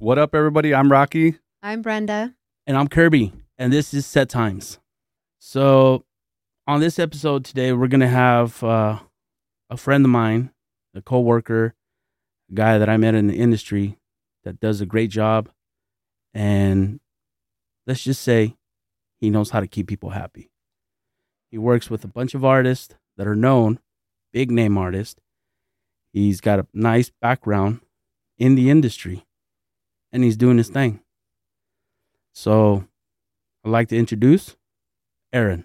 What up, everybody? I'm Rocky. I'm Brenda. And I'm Kirby, and this is Set Times. So, on this episode today, we're going to have uh, a friend of mine, a coworker, a guy that I met in the industry that does a great job. And let's just say he knows how to keep people happy. He works with a bunch of artists that are known, big name artists. He's got a nice background in the industry and he's doing his thing. So I'd like to introduce Aren.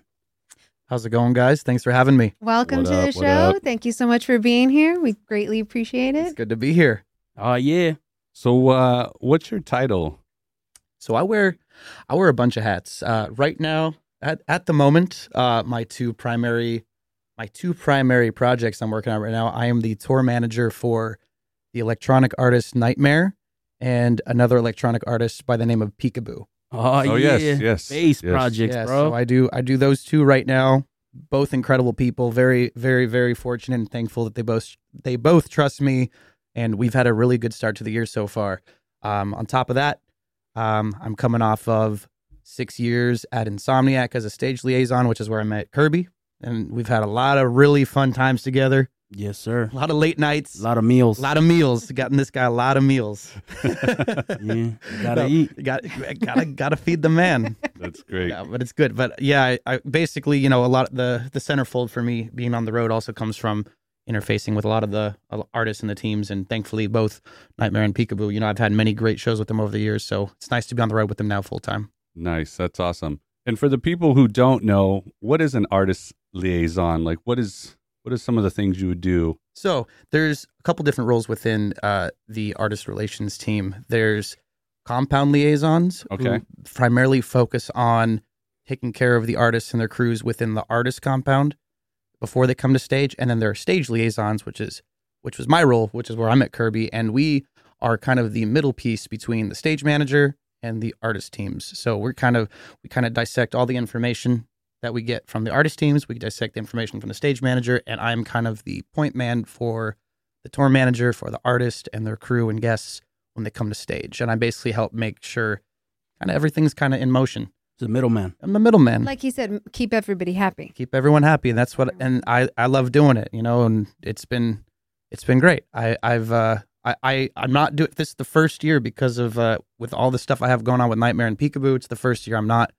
How's it going, guys? Thanks for having me. Welcome What to up, the show. Thank you so much for being here. We greatly appreciate it. It's good to be here. Oh, yeah. So, uh, what's your title? So I wear I wear a bunch of hats. Uh, right now, at, at the moment, uh, my two primary my two primary projects I'm working on right now, I am the tour manager for the electronic artist NGHTMRE and another electronic artist by the name of Peekaboo. Oh, Oh, yeah. yes, yes, Bass yes. projects, Yeah, bro. so I do I do those two right now. Both incredible people. Very very very fortunate and thankful that they both they both trust me, and we've had a really good start to the year so far. Um, on top of that, um, I'm coming off of six years at Insomniac as a stage liaison, which is where I met Kirby, and we've had a lot of really fun times together. Yes, sir. A lot of late nights, A lot of meals. a lot of meals. Gotten this guy a lot of meals. yeah, gotta No, eat. Got gotta gotta feed the man. That's great. Yeah, but it's good. But yeah, I, I basically, you know, a lot of the the centerfold for me being on the road also comes from interfacing with a lot of the uh, artists and the teams, and thankfully both NGHTMRE and Peekaboo. You know, I've had many great shows with them over the years, so it's nice to be on the road with them now full time. Nice. That's awesome. And for the people who don't know, what is an artist liaison? Like, what is what is some of the things you would do? So there's a couple different roles within uh, the artist relations team. There's compound liaisons, who Okay. primarily focus on taking care of the artists and their crews within the artist compound before they come to stage, and then there are stage liaisons, which is which was my role, which is where I'm at Kirby, and we are kind of the middle piece between the stage manager and the artist teams. So we're kind of we kind of dissect all the information that we get from the artist teams. We dissect the information from the stage manager, and I'm kind of the point man for the tour manager for the artist and their crew and guests when they come to stage. And I basically help make sure kind of everything's kind of in motion. The middleman. I'm the middleman. Like he said, keep everybody happy. Keep everyone happy. And that's what and I I love doing it, you know, and it's been it's been great. I I've uh I, I I'm not doing this is the first year because of uh with all the stuff I have going on with NGHTMRE and Peekaboo. It's the first year I'm not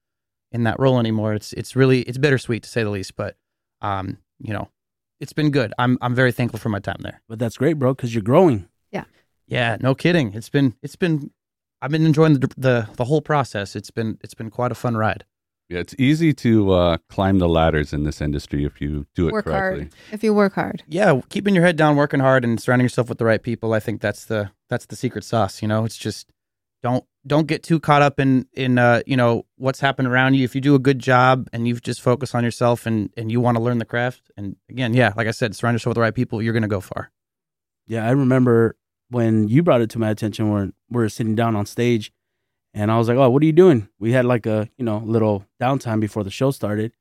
in that role anymore. It's it's really it's bittersweet to say the least, but um you know it's been good. I'm I'm very thankful for my time there. But that's great, bro, because you're growing. Yeah, Yeah. no kidding. It's been it's been I've been enjoying the the the whole process. It's been it's been quite a fun ride. Yeah, it's easy to uh, climb the ladders in this industry if you do it Work correctly. hard. If you work hard. Yeah, keeping your head down, working hard, and surrounding yourself with the right people. I think that's the that's the secret sauce. You know, it's just don't don't get too caught up in in uh, you know what's happening around you. If you do a good job and you just focus on yourself and and you want to learn the craft, and again, yeah, like I said, surround yourself with the right people. You're gonna go far. Yeah, I remember when you brought it to my attention when we were sitting down on stage and I was like, Oh, what are you doing? We had like a, you know, little downtime before the show started.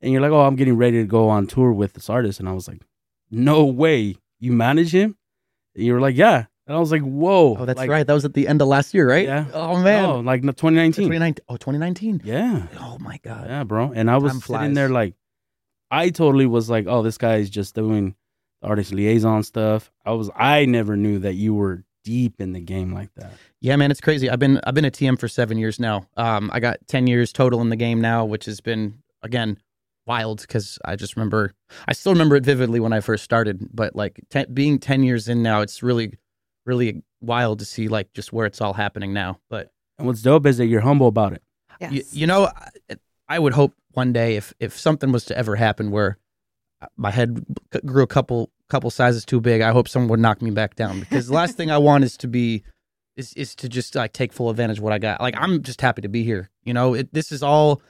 And you're like, Oh, I'm getting ready to go on tour with this artist. And I was like, No way. You manage him? And you were like, Yeah. And I was like, Whoa. Oh, that's Like, right. That was at the end of last year, right? Yeah. Oh man, Oh, like 2019. 2019. Oh, 2019. Yeah. Oh my god. Yeah, bro. And I was Time sitting flies. there like, I totally was like, oh, this guy is just doing the artist liaison stuff. I was, I never knew that you were deep in the game like that. Yeah, man, it's crazy. I've been I've been a TM for seven years now. Um, I got ten years total in the game now, which has been again wild because I just remember I still remember it vividly when I first started. But like being ten years in now, it's really really wild to see like just where it's all happening now. But And what's dope is that you're humble about it. Yes. you, you know, I, I would hope one day if if something was to ever happen where my head grew a couple couple sizes too big, I hope someone would knock me back down because the last thing I want is to be is is to just like take full advantage of what I got. Like I'm just happy to be here. You know, it, this is all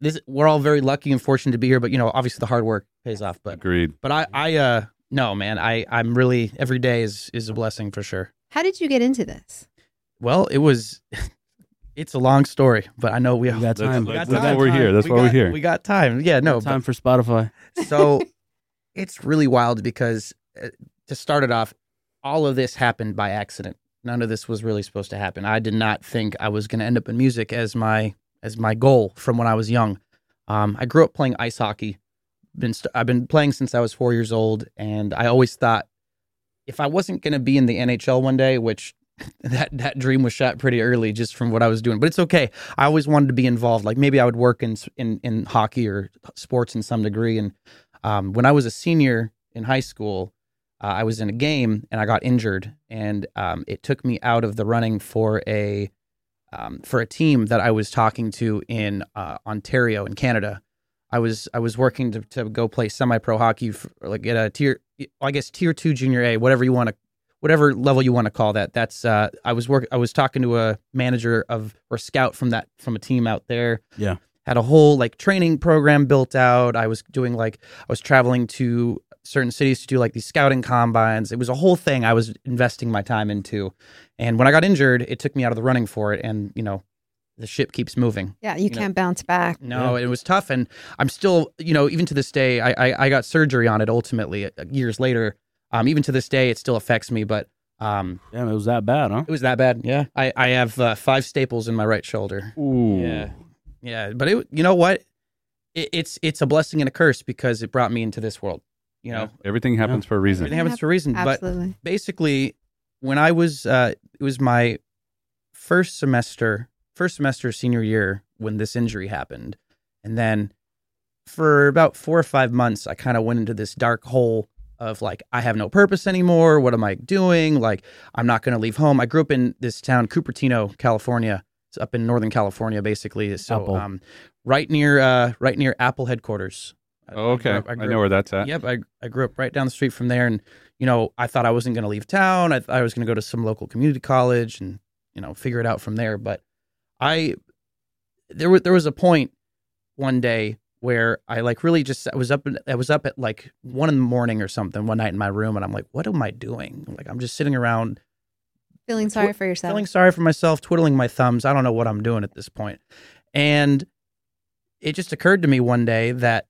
this we're all very lucky and fortunate to be here, but you know, obviously the hard work pays off. But Agreed. but I I uh no man, I I'm really every day is is a blessing for sure. How did you get into this? Well, it was it's a long story, but I know we, We got time. we that's, got that's why we're here. That's we why got, we're here. We got time. Yeah, no, No time for Spotify. so it's really wild because uh, to start it off, all of this happened by accident. none of this was really supposed to happen. I did not think I was going to end up in music as my as my goal from when I was young. Um, I grew up playing ice hockey. Been st- I've been playing since I was four years old, and I always thought if I wasn't going to be in the NHL one day, which that that dream was shot pretty early just from what I was doing. But it's okay. I always wanted to be involved. Like maybe I would work in in in hockey or sports in some degree. And um, when I was a senior in high school, uh, I was in a game and I got injured, and um, it took me out of the running for a um, for a team that I was talking to in uh, Ontario in Canada. I was I was working to, to go play semi pro hockey, for, like at a tier, I guess tier two junior A, whatever you want to, whatever level you want to call that. That's uh, I was work I was talking to a manager of or scout from that from a team out there. Yeah. had a whole like training program built out. I was doing like I was traveling to certain cities to do like these scouting combines. It was a whole thing I was investing my time into. And when I got injured, it took me out of the running for it. And you know, the ship keeps moving. Yeah, you, You can't bounce back. No, it was tough, and I'm still, you know, even to this day, I I, I got surgery on it. Ultimately, uh, years later, um, even to this day, it still affects me. But um, Damn, it was that bad, huh? it was that bad. Yeah, I I have uh, five staples in my right shoulder. Ooh. Yeah, yeah, but it, you know what? It, it's it's a blessing and a curse because it brought me into this world. You know, Everything happens for a reason. everything happens for a reason. But Absolutely. basically when I was uh it was my first semester first semester senior year when this injury happened. And then for about 4 or 5 months I kind of went into this dark hole of like I have no purpose anymore. What am I doing? Like I'm not going to leave home. I grew up in this town Cupertino, California. It's up in Northern California basically. So um right near uh right near Apple headquarters. I- Oh, I okay. grew up- I, grew know up- where that's at. Yep, I, I grew up right down the street from there, and you know, I thought I wasn't going to leave town. I, I was going to go to some local community college and you know figure it out from there. But I there was there was a point one day where I like really just I was up I was up at like one in the morning or something one night in my room, and I'm like, what am I doing? Like I'm just sitting around Feeling sorry for yourself. feeling sorry for myself, twiddling my thumbs. I don't know what I'm doing at this point. And it just occurred to me one day that,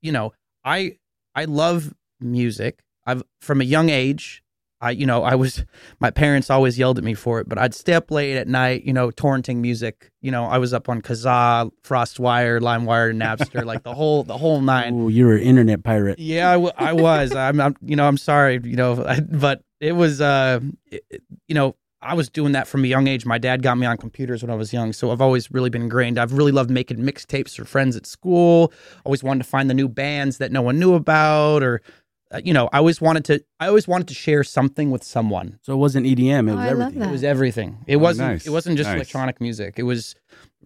you know, I I love music. I've from a young age, I you know, I was my parents always yelled at me for it, but I'd stay up late at night, you know, torrenting music. You know, I was up on Kazaa, FrostWire, LimeWire, Napster, like the whole the whole nine. Ooh, you were an internet pirate. Yeah, I, w- I was. I'm, I'm, you know, I'm sorry, you know, I, but it was, uh, it- you know, I was doing that from a young age. My dad got me on computers when I was young, so I've always really been ingrained. I've really loved making mixtapes for friends at school. Always wanted to find the new bands that no one knew about, or, you know, I always wanted to. I always wanted to share something with someone. So it wasn't EDM. It Oh, was I love everything. that. It was everything. It Oh, wasn't. nice. It wasn't just Nice. electronic music. It was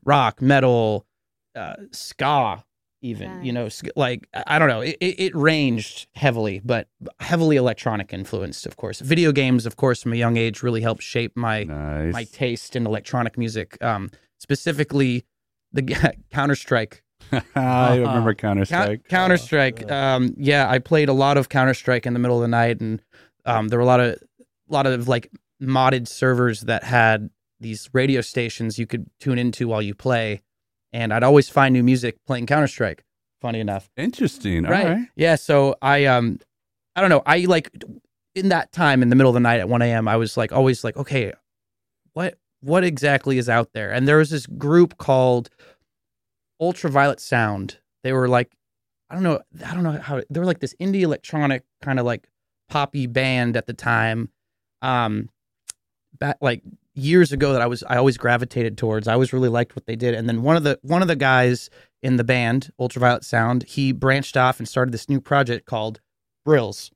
rock, metal, uh, ska, even. You know, like I I don't know. It, it, it ranged heavily, but heavily electronic influenced, of course. Video games, of course, from a young age, really helped shape my Nice. my taste in electronic music. Um, specifically, the Counter Strike I remember Counter Strike. Counter Strike. Um, yeah, I played a lot of Counter Strike in the middle of the night, and um, there were a lot of lot of like modded servers that had these radio stations you could tune into while you play, and I'd always find new music playing Counter Strike. Funny enough, Interesting. All right? right. Yeah. So I um, I don't know. I like in that time in the middle of the night at one a.m. I was like always like, okay, what what exactly is out there? And there was this group called Ultraviolet Sound. They were like, I don't know, I don't know how they were like this indie electronic kind of like poppy band at the time. Um, back like years ago that I was I always gravitated towards. I always really liked what they did. And then one of the one of the guys in the band, Ultraviolet Sound, he branched off and started this new project called Brillz.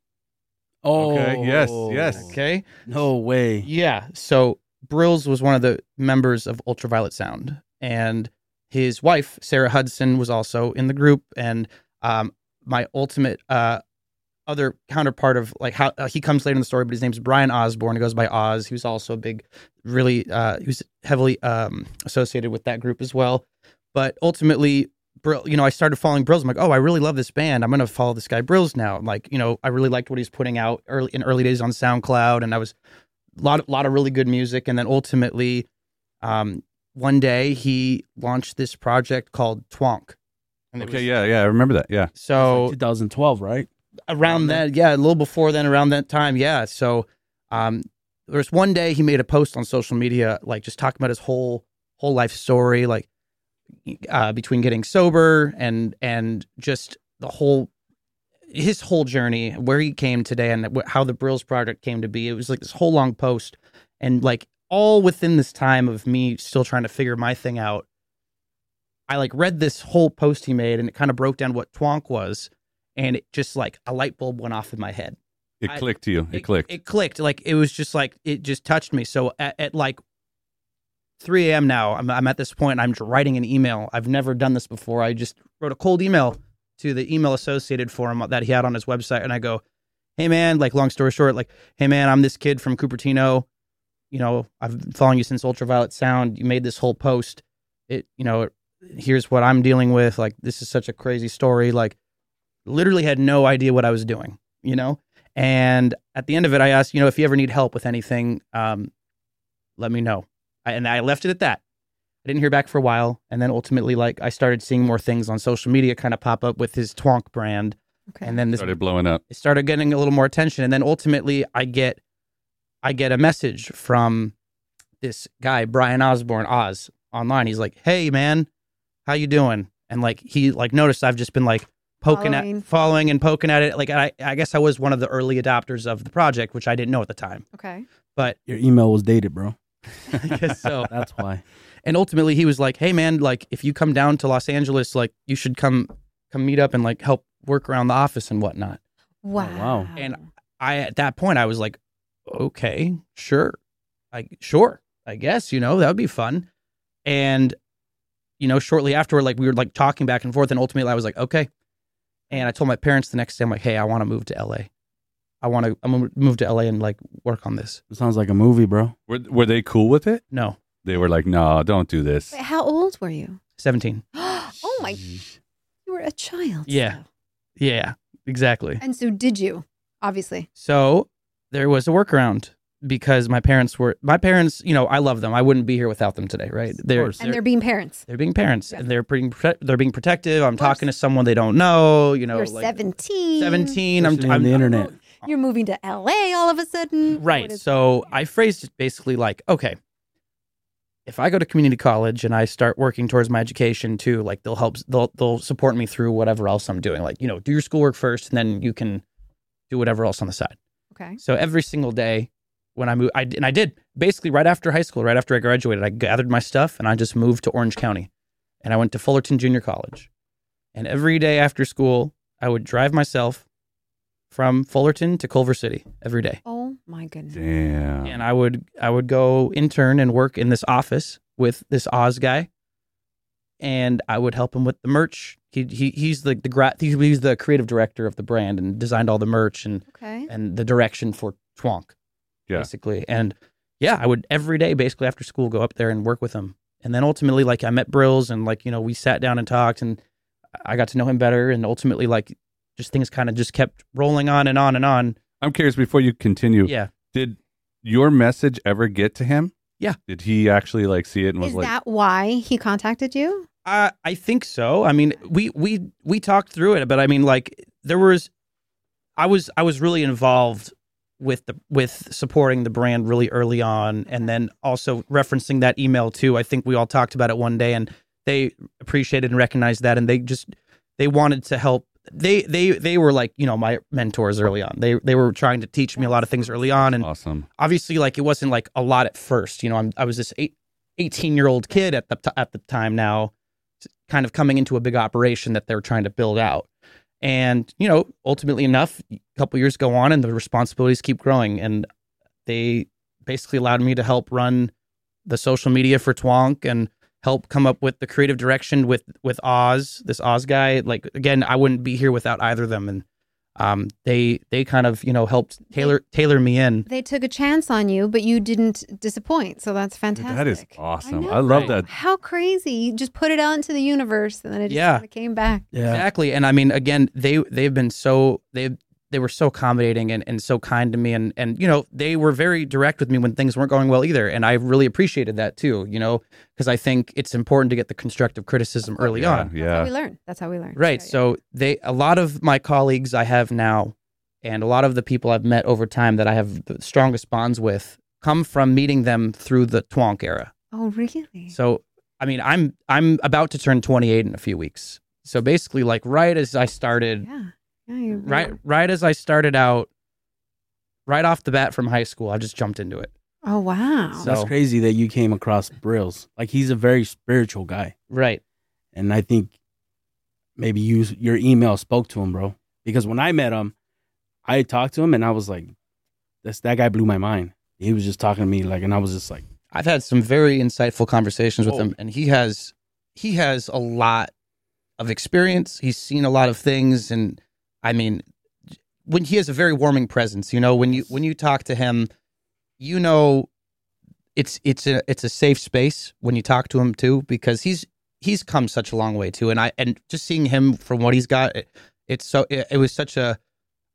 Oh, Okay, yes, yes. Okay. No way. Yeah. So Brillz was one of the members of Ultraviolet Sound, and his wife Sarah Hudson was also in the group. And um, my ultimate uh, other counterpart of like how uh, he comes later in the story, but his name's Brian Osborne. He goes by Oz. He was also a big, really, uh, he was heavily um, associated with that group as well. But ultimately, Brill, you know, I started following Brillz. I'm like, oh, I really love this band. I'm gonna follow this guy Brillz now. Like, you know, I really liked what he's putting out early in early days on SoundCloud, and I was a lot, lot of really good music. And then ultimately, um, one day he launched this project called Twonk. And it Okay. was- Yeah. Yeah. I remember that. Yeah. So 2012, right? around that, yeah, a little before then, around that time, yeah. So, um, there's one day he made a post on social media, like just talking about his whole whole life story, like uh, between getting sober and and just the whole his whole journey, where he came today, and wh- how the Brillz project came to be. It was like this whole long post, and like all within this time of me still trying to figure my thing out. I like read this whole post he made, and it kind of broke down what Twonk was, and it just like a light bulb went off in my head It I- clicked to you. It, clicked. it clicked. Like it was just like it just touched me. So at, at like 3 a.m. now, I'm, I'm at this point. I'm writing an email. I've never done this before. I just wrote a cold email to the email associated for him that he had on his website, and I go, "Hey man, like long story short, like hey man, I'm this kid from Cupertino. You know, I've been following you since Ultraviolet Sound. You made this whole post. It, you know, here's what I'm dealing with. Like this is such a crazy story. Like literally had no idea what I was doing. You know." And at the end of it, I asked, you know, if you ever need help with anything, um, let me know. I, and I left it at that. I didn't hear back for a while, and then ultimately, like, I started seeing more things on social media kind of pop up with his Twonk brand, Okay. and then this started blowing up. it started getting a little more attention, and then ultimately, I get, I get a message from this guy Brian Osborne Oz online. He's like, "Hey, man, how you doing?" And like he like noticed I've just been like poking Following. at following and poking at it. Like I, I guess I was one of the early adopters of the project, which I didn't know at the time. okay. But Your email was dated, bro. I guess so. That's why. And ultimately, he was like, "Hey, man, like if you come down to Los Angeles, like you should come come meet up and like help work around the office and whatnot." Oh, wow. wow. And I at that point I was like, "Okay, sure, I sure, I guess you know that would be fun." And you know, shortly afterward, like we were like talking back and forth, and ultimately I was like, "Okay." And I told my parents the next day, I'm like, "Hey, I want to move to LA. I want to I'm gonna move to LA and like work on this." It sounds like a movie, bro. Were Were they cool with it? No, They were like, "No, don't do this." Wait, how old were you? seventeen. oh my! You were a child. Yeah. still. Yeah, exactly. And so did you? Obviously. So there was a workaround because my parents were my parents. You know, I love them. I wouldn't be here without them today, right? They're course. And they're being parents. they're being parents Yeah. and they're being they're being protective. I'm talking to someone they don't know. You know, You're like 17. 17. I'm, Especially on I'm the internet. You're moving to LA all of a sudden. Right. is- So I phrased it basically like, okay, if I go to community college and I start working towards my education too, like they'll help, they'll they'll support me through whatever else I'm doing. Like you know, do your schoolwork first, and then you can do whatever else on the side. Okay. So every single day when I moved, I, and I did basically right after high school, right after I graduated, I gathered my stuff and I just moved to Orange County and I went to Fullerton Junior College. And every day after school, I would drive myself from Fullerton to Culver City every day. Oh my goodness. Damn. And I would, I would go intern and work in this office with this Oz guy. And I would help him with the merch. He, he he's the the gra- he's the creative director of the brand and designed all the merch and Okay. and the direction for Twonk, Yeah. basically. And yeah, I would every day, basically after school, go up there and work with him. And then ultimately, like I met Brillz, and like you know, we sat down and talked, and I got to know him better. And ultimately, like just things kind of just kept rolling on and on and on. I'm curious. Before you continue, Yeah, did your message ever get to him? Yeah. Did he actually like see it and was Is like, that why he contacted you? I I think so. I mean, we we we talked through it, but I mean, like there was, I was I was really involved with the with supporting the brand really early on, and then also referencing that email too. I think we all talked about it one day, and they appreciated and recognized that, and they just they wanted to help. They they they were like you know my mentors early on. They they were trying to teach me a lot of things early on, and awesome? obviously like it wasn't like a lot at first you know I'm, i was this eight, 18 year old kid at the t- at the time now kind of coming into a big operation that they're trying to build out. And you know ultimately enough a couple years go on and the responsibilities keep growing. And they basically allowed me to help run the social media for twonk and help come up with the creative direction with with oz this oz guy. Like again i wouldn't be here without either of them. And um, they they kind of you know helped tailor tailor me in They took a chance on you, but you didn't disappoint. So that's Dude, fantastic. that is awesome. know. I, love Right. that. How crazy! You just put it out into the universe, and then it just Yeah. kinda came back. Yeah. Exactly. And I mean, again, they they've been so they they were so accommodating and, and so kind to me and and you know they were very direct with me when things weren't going well either and I really appreciated that too you know because I think it's important to get the constructive criticism early yeah, on That's how yeah. we learn. That's how we learn. right Yeah, yeah. so they a lot of my colleagues I have now and a lot of the people I've met over time that I have the strongest bonds with come from meeting them through the Twonk era. Oh, really? So, I mean, I'm I'm about to turn 28 in a few weeks. So basically, like right as I started, yeah. Yeah. Mm-hmm. Right right as I started out, right off the bat from high school, I just jumped into it. Oh, wow. So- That's crazy that you came across Brillz. Like he's a very spiritual guy, Right. and I think maybe you your email spoke to him, bro. Because when I met him, I talked to him and I was like, "That's that guy blew my mind." He was just talking to me like, and I was just like, I've had some very insightful conversations with Oh. him, and he has he has a lot of experience. He's seen a lot of things, and I mean, when he has a very warming presence. You know, when you when you talk to him, you know, it's it's a it's a safe space when you talk to him too, because he's he's come such a long way too, and I and just seeing him from what he's got, it, it's so it, it was such a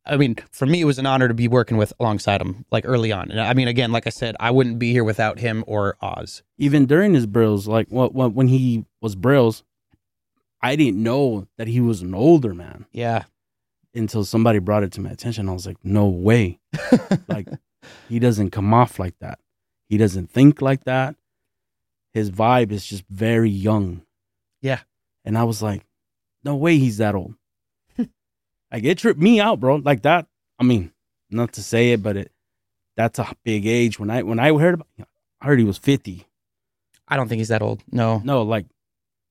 I mean, for me, it was an honor to be working with alongside him, like early on. And I mean, again, like I said, I wouldn't be here without him or Oz. even during his Brillz, like when he was Brillz, I didn't know that he was an older man Yeah, until somebody brought it to my attention. I was like, no way. like he doesn't come off like that. He doesn't think like that. His vibe is just very young. Yeah. And I was like, no way he's that old. like it tripped me out, bro. Like that. I mean, not to say it, but it that's a big age. When I when I heard about I heard he was 50. I don't think he's that old. No, No, like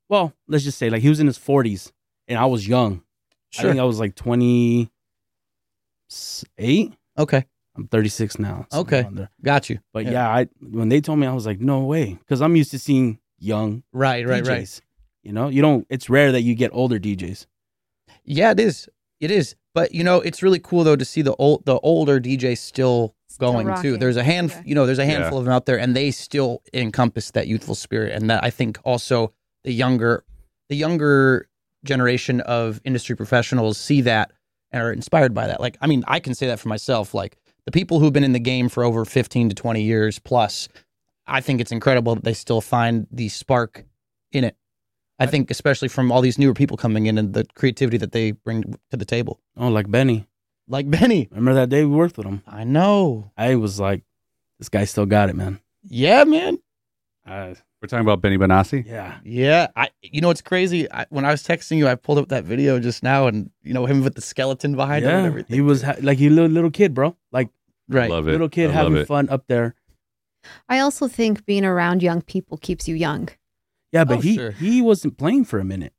well, let's just say like he was in his 40s and I was young. I think I was like 28. okay, I'm 36 now. somewhere Okay. got you. But Yeah. yeah, I when they told me, I was like, no way, because I'm used to seeing young Right, right, DJs. right. You know, you don't. It's rare that you get older DJs. Yeah, it is. It is. But you know, it's really cool though to see the old the older DJ still Still going too. There's a hand, Yeah. you know, there's a Yeah. handful of them out there, and they still encompass that youthful spirit, and that I think also the younger, the younger generation of industry professionals see that and are inspired by that. Like, I mean, I can say that for myself. Like the people who've been in the game for over 15 to 20 years plus, I think it's incredible that they still find the spark in it. I think, especially from all these newer people coming in and the creativity that they bring to the table, Oh, like Benny. like Benny. Remember that day we worked with him? I know. I was like, this guy still got it, man. Yeah, man. Uh, We're talking about Benny Benassi. yeah. Yeah. I. You know what's crazy? I, when I was texting you, I pulled up that video just now, and you know him with the skeleton behind him and Yeah, everything. he was ha- like he little little kid, bro. Like right. Love it. little kid I love having it. fun up there. I also think being around young people keeps you young. Yeah, but Oh, he sure. he wasn't playing for a minute.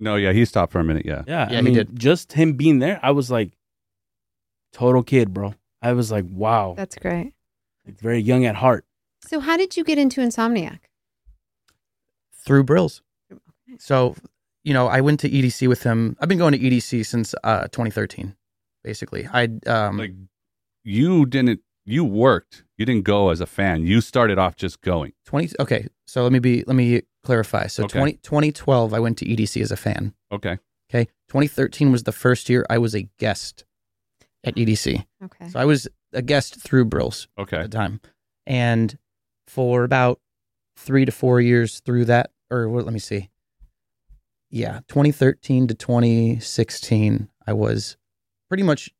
No, yeah, he stopped for a minute. Yeah. Yeah, Yeah, I he mean, did. just him being there, I was like, total kid, bro. I was like, wow, That's great. like very young at heart. So, how did you get into Insomniac? Through Brillz. So, you know, I went to EDC with him. I've been going to EDC since uh, 2013, basically. I um Like you didn't. You worked. You didn't go as a fan. You started off just going. 20 okay so let me be let me clarify so Okay. 20, 2012 i went to edc as a fan Okay. okay 2013 was the first year i was a guest at edc Okay. so i was a guest through brillz Okay. at the time and for about three to four years through that or what, let me see yeah 2013 to 2016 i was pretty much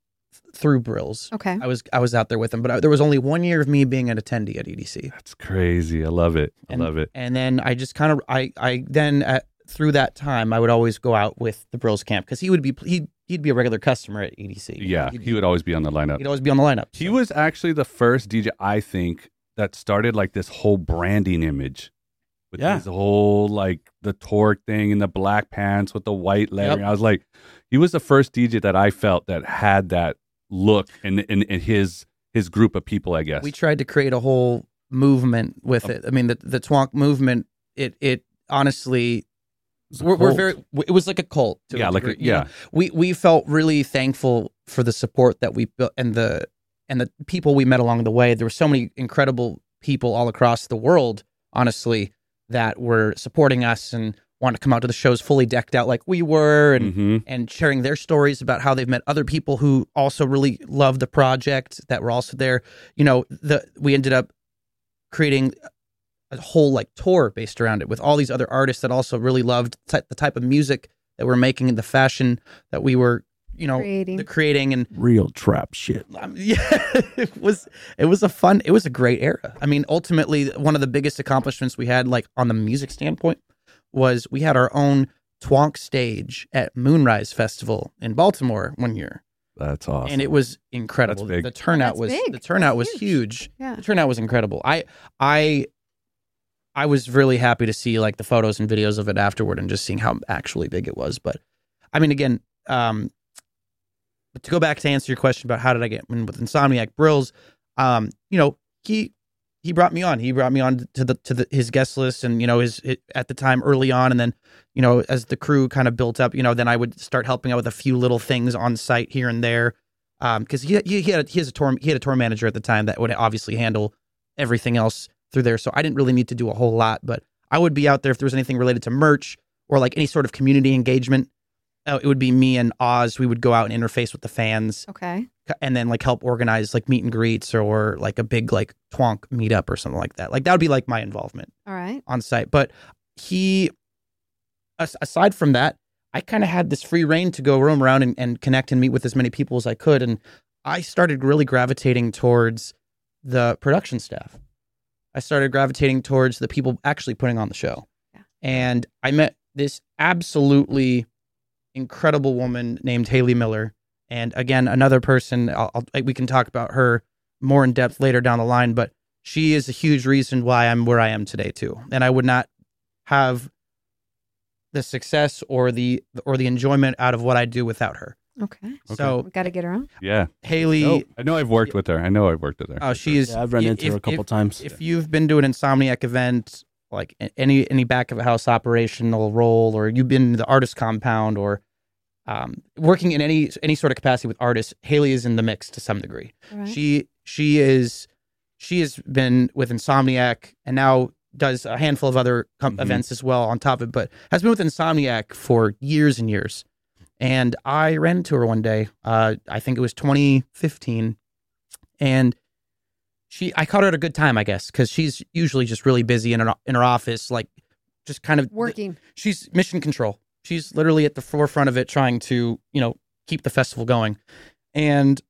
through brillz Okay. i was i was out there with them but I, there was only one year of me being an attendee at edc That's crazy. I love it. I and, love it. And then I just kind of I I then at, through that time I would always go out with the Brillz camp because he would be he he'd be a regular customer at EDC. Yeah, he'd, he would always be on the lineup. he'd always be on the lineup. He was actually the first DJ I think that started like this whole branding image with Yeah. his whole like the torque thing and the black pants with the white lettering. I was like, he was the first DJ that I felt that had that look in in, in his his group of people. I guess. we tried to create a whole movement with it. I mean the the Twonk movement. It it honestly It we're, we're very it was like a cult. to yeah, like a, you know? yeah, we we felt really thankful for the support that we built and the and the people we met along the way. There were so many incredible people all across the world, honestly, that were supporting us and want to come out to the shows fully decked out like we were and hmm and sharing their stories about how they've met other people who also really love the project that were also there. You know, the we ended up creating a whole like tour based around it with all these other artists that also really loved ty- the type of music that we're making and the fashion that we were you know Creating. the creating and Real trap shit. um, yeah, it was it was a fun it was a great era. I mean, ultimately one of the biggest accomplishments we had like on the music standpoint was we had our own twonk stage at Moonrise Festival in Baltimore one year. That's awesome. And it was incredible. The turnout That's was big. the turnout That's was huge. huge. Yeah. The turnout was incredible. I I I was really happy to see like the photos and videos of it afterward and just seeing how actually big it was. But I mean, again, um, but to go back to answer your question about how did I get in with Insomniac Brillz, um, you know, he he brought me on. He brought me on to the to the his guest list, and you know, his at the time early on, and then you know, as the crew kind of built up, you know, then I would start helping out with a few little things on site here and there, because he he he had a, he has a tour he had a tour manager at the time that would obviously handle everything else through there, so I didn't really need to do a whole lot, but I would be out there if there was anything related to merch or like any sort of community engagement. Uh, it would be me and Oz. We would go out and interface with the fans Okay. and then like help organize like meet and greets or like a big like twonk meetup or something like that. Like that would be like my involvement All right. on site. But he, as- aside from that, I kind of had this free reign to go roam around and, and connect and meet with as many people as I could. And I started really gravitating towards the production staff. I started gravitating towards the people actually putting on the show. Yeah. And I met this absolutely incredible woman named Haley Miller. And again, another person, I'll, I'll, we can talk about her more in depth later down the line, but she is a huge reason why I'm where I am today too. And I would not have the success or the or the enjoyment out of what I do without her. Okay. So We got to get her on. yeah. Haley, Oh, I know I've worked with her. I know I've worked with her. oh, she is. Yeah, I've run if- into her a couple if- times. If you've been to an Insomniac event, like any any back of a house operational role, or you've been to the artist compound, or um, working in any any sort of capacity with artists, Haley is in the mix to some degree. All right. She she is she has been with Insomniac and now does a handful of other com- Mhm. events as well on top of it, but has been with Insomniac for years and years. And I ran into her one day. Uh, I think it was 2015, and she I caught her at a good time, I guess, because she's usually just really busy in her in her office, like just kind of Working. she's mission control. She's literally at the forefront of it, trying to you know keep the festival going. And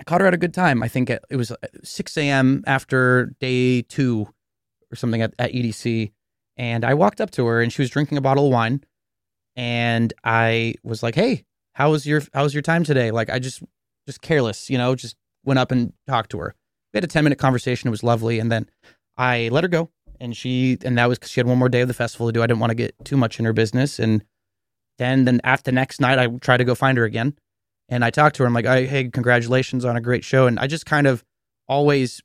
I caught her at a good time. I think it, was uh, 6 a.m. after day two or something at, at EDC, and I walked up to her and she was drinking a bottle of wine, and I was like, "Hey, how was your how was your time today?" Like I just just careless, you know, just went up and talked to her. We had a 10 minute conversation. It was lovely, and then I let her go and she and that was because she had one more day of the festival to do. I didn't want to get too much in her business, and then then after the next night, I tried to go find her again, and I talked to her. I'm like, "Hey, congratulations on a great show," and I just kind of always,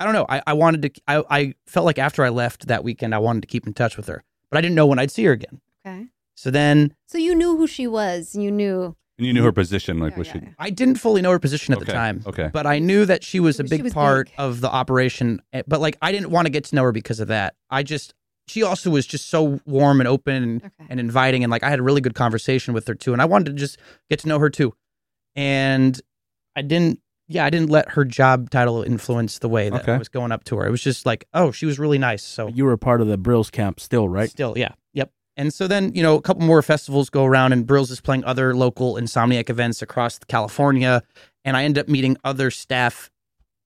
I don't know, I, I wanted to, I I felt like after I left that weekend, I wanted to keep in touch with her, but I didn't know when I'd see her again. Okay. So then So you knew who she was. You knew. And you knew her position, like Yeah, was yeah, she? I didn't fully know her position at the Okay, time. okay. But I knew that she was a She big was part big. of the operation. eh, But like, I didn't want to get to know her because of that. I just, she also was just so warm and open and, Okay. and inviting. And like, I had a really good conversation with her too. And I wanted to just get to know her too. And I didn't, yeah, I didn't let her job title influence the way that I was going up to her. It was just like, oh, she was really nice. So you were a part of the Brillz camp still, right? Still, yeah. Yep. And so then, you know, a couple more festivals go around and Brillz is playing other local Insomniac events across California. And I end up meeting other staff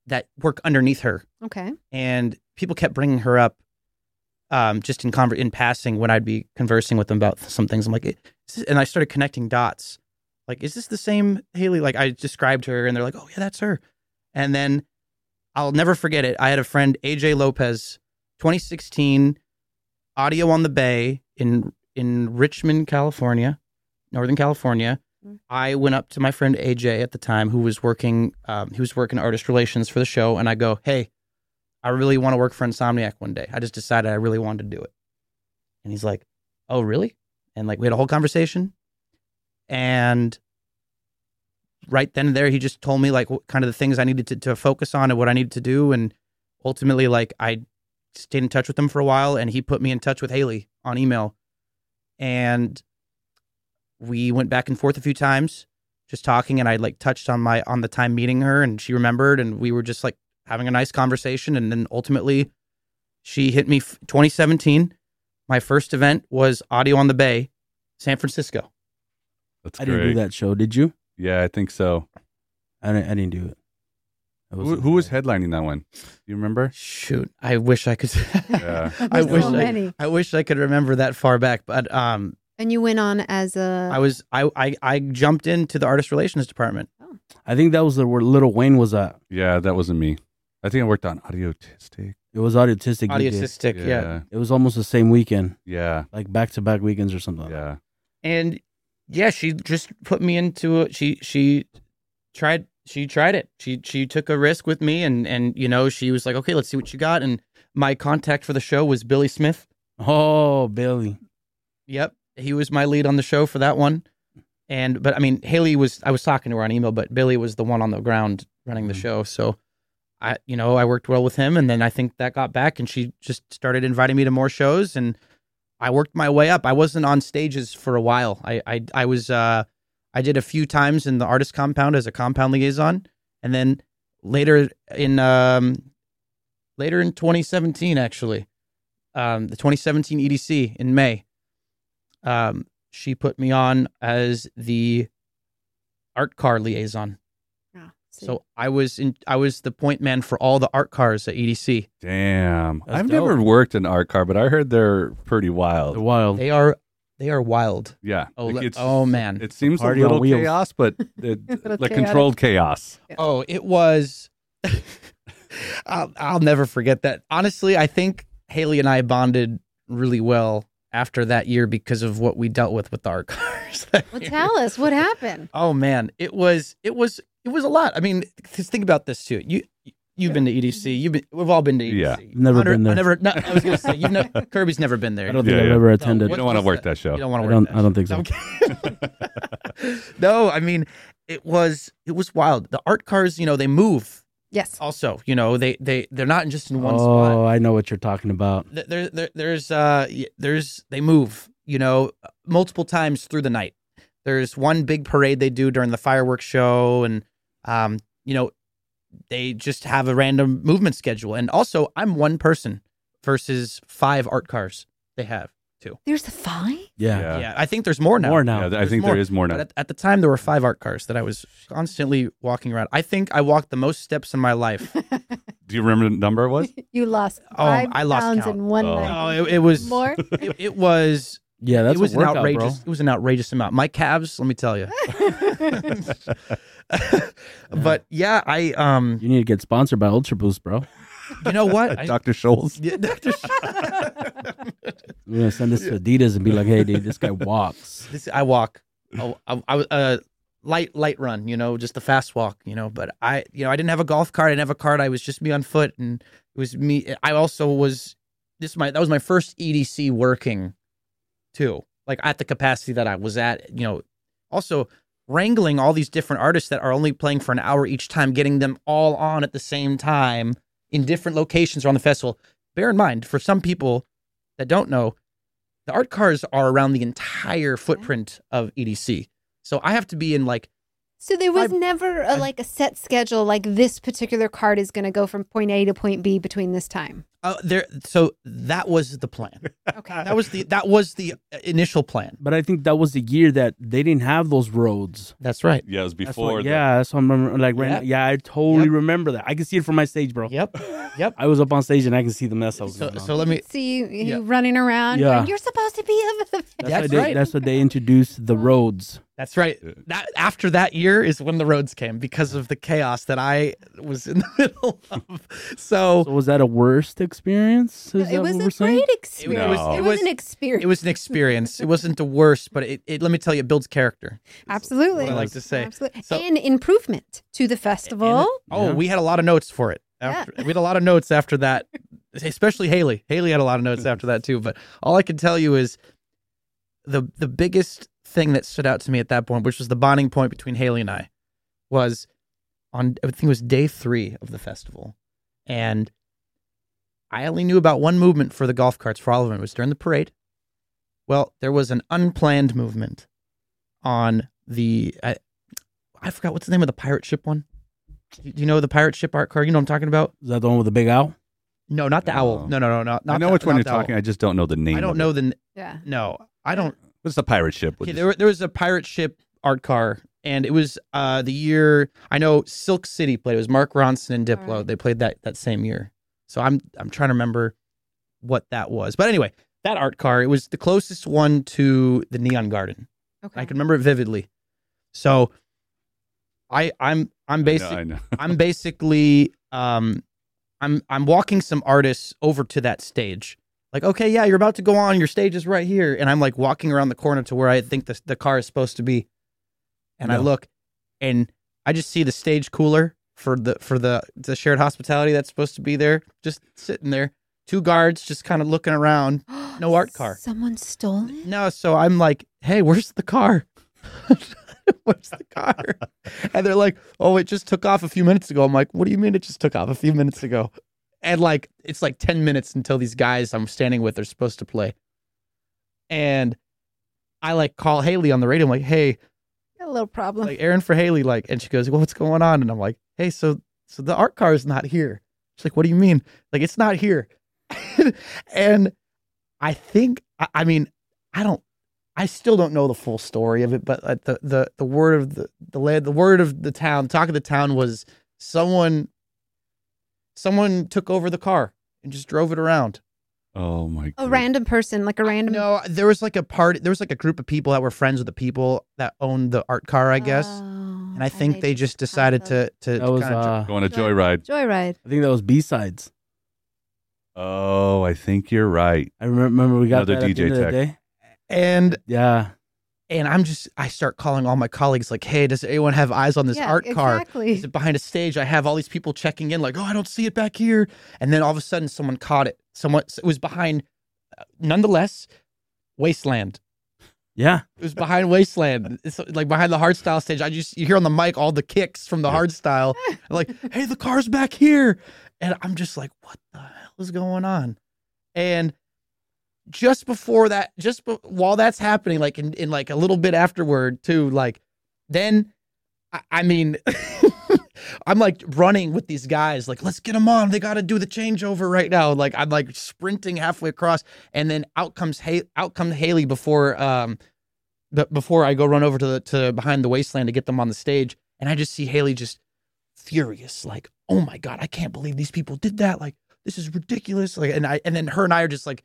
that work underneath her. Okay. And people kept bringing her up um, just in conver- in passing when I'd be conversing with them about some things. I'm like, and I started connecting dots. Like, is this the same Haley? Like, I described her and they're like, oh, yeah, that's her. And then I'll never forget it. I had a friend, AJ Lopez, 2016, audio on the bay in in Richmond, California, Northern California. Mm. I went up to my friend AJ at the time, who was working. Um, he was working artist relations for the show, and I go, "Hey, I really want to work for Insomniac one day. I just decided I really wanted to do it." And he's like, "Oh, really?" And like we had a whole conversation, and right then and there, he just told me like what kind of the things I needed to, to focus on and what I needed to do, and ultimately, like I stayed in touch with him for a while, and he put me in touch with Haley on email, and we went back and forth a few times, just talking, and I like touched on my on the time meeting her, and she remembered, and we were just like having a nice conversation, and then ultimately, she hit me. f- 2017, my first event was Audio on the Bay, San Francisco. That's I great. didn't do that show. Did you? Yeah, I think so. I didn't. I didn't do it. It Who, who was headlining that one? Do you remember? Shoot, I wish I could. Yeah. I There's wish so I. I wish I could remember that far back, but um, And you went on as a. I was I, I I jumped into the artist relations department. Oh. I think that was the where Lil Wayne was at. Yeah, that wasn't me. I think I worked on Audiotistic. It was autistic. you did. Autistic, yeah. Yeah. It was almost the same weekend, Yeah. like back to back weekends or something. like that. Yeah. and yeah, she just put me into it. She she tried she tried it. She she took a risk with me, and and you know she was like, okay, let's see what you got. And my contact for the show was Billy Smith. Oh, Billy. Yep, he was my lead on the show for that one. And but I mean, Haley was I was talking to her on email, but Billy was the one on the ground running the Mhm. show. So I you know I worked well with him, and then I think that got back, and she just started inviting me to more shows, and I worked my way up. I wasn't on stages for a while. I I I was uh I did a few times in the artist compound as a compound liaison, and then later in um later in 2017 actually, um the 2017 EDC in May, um she put me on as the art car liaison. Oh. So I was in I was the point man for all the art cars at EDC. Damn. That's I've dope. never worked in art car, but I heard they're pretty wild. The wild. wild. They are they are wild. Yeah. Oh, Like, it's- oh man. It seems a Party on little chaos, but it, Little like chaotic. controlled chaos. Oh, it was. I'll, I'll never forget that. Honestly, I think Haley and I bonded really well after that year because of what we dealt with with our cars. well, year. tell us what happened. Oh man, it was it was it was a lot. I mean, 'cause think about this too. You you've been to EDC. You've been we've all been to EDC. Yeah. Never Hunter- been there. I never. No, I was gonna say you've never, Kirby's never been there. I don't Yeah, think I've yeah. ever No, attended. You don't want to work that? that show. You don't want I to don't. work. I don't think so. No, I mean it was it was wild. The art cars, you know, they move. Yes. Also, you know, they they they're not just in one oh, spot. Oh, I know what you're talking about. There, there there's uh there's they move. You know, multiple times through the night. There's one big parade they do during the fireworks show, and um, you know, they just have a random movement schedule. And also, I'm one person versus five art cars they have. Too. There's a five. Yeah. Yeah. Yeah, I think there's more now. More now. Yeah, I think more. there is more now. At, at the time, there were five art cars that I was constantly walking around. I think I walked the most steps in my life. Do you remember the number it was? You lost Oh, five I lost pounds count. in one Oh. night. oh, it, it was More. It, it was. Yeah, that's it was a workout, an outrageous. bro. It was an outrageous amount. My calves, let me tell you. But yeah, I um, You need to get sponsored by Ultra Boost, bro. you know what? I, Dr. Scholl's. Yeah, Dr. We're gonna send this to Adidas and be like, "Hey, dude, this guy walks." this, I walk. Oh, I, I was uh, light light run. You know, just a fast walk. You know, but I you know I didn't have a golf cart. I didn't have a cart. I was just me on foot, and it was me. I also was this my that was my first EDC working, too. Like at the capacity that I was at. You know, also wrangling all these different artists that are only playing for an hour each time, getting them all on at the same time in different locations around the festival. Bear in mind, for some people that don't know, the art cars are around the entire footprint of EDC. So I have to be in like So there was I- never a, I- like a set schedule. Like this particular card is going to go from point A to point B between this time. Uh, there. So that was the plan. Okay. That was the that was the initial plan. But I think that was the year that they didn't have those roads. That's right. Yeah, it was That's before. what, the- yeah, that's what I'm remember. Like, right Yep. now, yeah, I totally Yep. remember that. I can see it from my stage, bro. Yep. Yep. I was up on stage and I can see the mess I was So going on. so let me. see you, you Yeah. running around. Yeah. You're supposed to be of the. that's, That's why they, right. that's what they introduced the roads. That's right. That after that year is when the roads came because of the chaos that I was in the middle of. So So was that a worst experience? Is it was a we're saying? great experience. No. It, It was, was- an experience. it was an experience. It wasn't the worst, but it, it let me tell you, it builds character. Absolutely. what I like to say. Absolutely. So- and improvement to the festival. Oh, Yeah. we had a lot of notes for it. After, We had a lot of notes after that, especially Haley. Haley had a lot of notes after that too. But all I can tell you is the the biggest thing that stood out to me at that point, which was the bonding point between Haley and I, was on I think it was day three of the festival, and I only knew about one movement for the golf carts for all of them. It was during the parade. Well, there was an unplanned movement on the I, I forgot what's the name of the pirate ship one. Do you know the pirate ship art car? You know what I'm talking about? Is that the one with the big owl? No, not the owl. Oh. No, no, no, no. Not I know the- which one you're the owl. talking. I just don't know the name. I don't of know It. the. Yeah. No, I don't. What's the pirate ship? Okay, there, there was a pirate ship art car, and it was uh the year I know Silk City played. It was Mark Ronson and Diplo. Alright. They played that that same year. So I'm I'm trying to remember what that was. But anyway, that art car it was the closest one to the Neon Garden. Okay. I can remember it vividly. So I I'm I'm I know, basically I know. I'm basically um I'm I'm walking some artists over to that stage. Like, okay, yeah, you're about to go on, your stage is right here. And I'm like walking around the corner to where I think the the car is supposed to be. And I look and I just see the stage cooler for the for the the shared hospitality that's supposed to be there, just sitting there. Two guards just kind of looking around. No art car. Someone stole it. No, so I'm like, hey, where's the car? where's the car? And they're like, oh, it just took off a few minutes ago. I'm like, what do you mean it just took off a few minutes ago? And like, it's like 10 minutes until these guys I'm standing with are supposed to play. And I like call Haley on the radio. I'm like, hey, Got a little problem. like Aren for Haley, like, and she goes, well, what's going on? And I'm like, hey, so so the art car is not here. She's like, what do you mean? Like, it's not here. and I think, I, I mean, I don't, I still don't know the full story of it, but uh, the the the word of the the la- the word of the town, talk of the town was someone, someone took over the car and just drove it around. Oh my a god. random person, like a random. No, there was like a party. There was like a group of people that were friends with the people that owned the art car, I guess. Oh, and I think they just decided to to, That was kinda uh, Going to Joy- Joyride. Joyride. I think that was B sides. Oh, I think you're right. I remember, remember we got Another that at the DJ end of the tech. day. and Yeah, and I'm just I start calling all my colleagues like, hey, does anyone have eyes on this yeah, art car? exactly. Is it behind a stage? I have all these people checking in, like, oh, I don't see it back here. And then all of a sudden, someone caught it. Someone it was behind, uh, nonetheless, Wasteland. yeah. It was behind Wasteland. It's like behind the hardstyle stage. I just you hear on the mic all the kicks from the Yeah. hardstyle. like, hey, the car's back here. And I'm just like, what the hell is going on? And just before that, just be- while that's happening, like in, in like a little bit afterward, too, like then I, I mean I'm like running with these guys, like, let's get them on. They gotta do the changeover right now. Like I'm like sprinting halfway across, and then out comes Hay- out comes Haley before um but before I go run over to the to behind the wasteland to get them on the stage, and I just see Haley just furious, like, oh my god, I can't believe these people did that. Like, this is ridiculous. Like, and I and then her and I are just like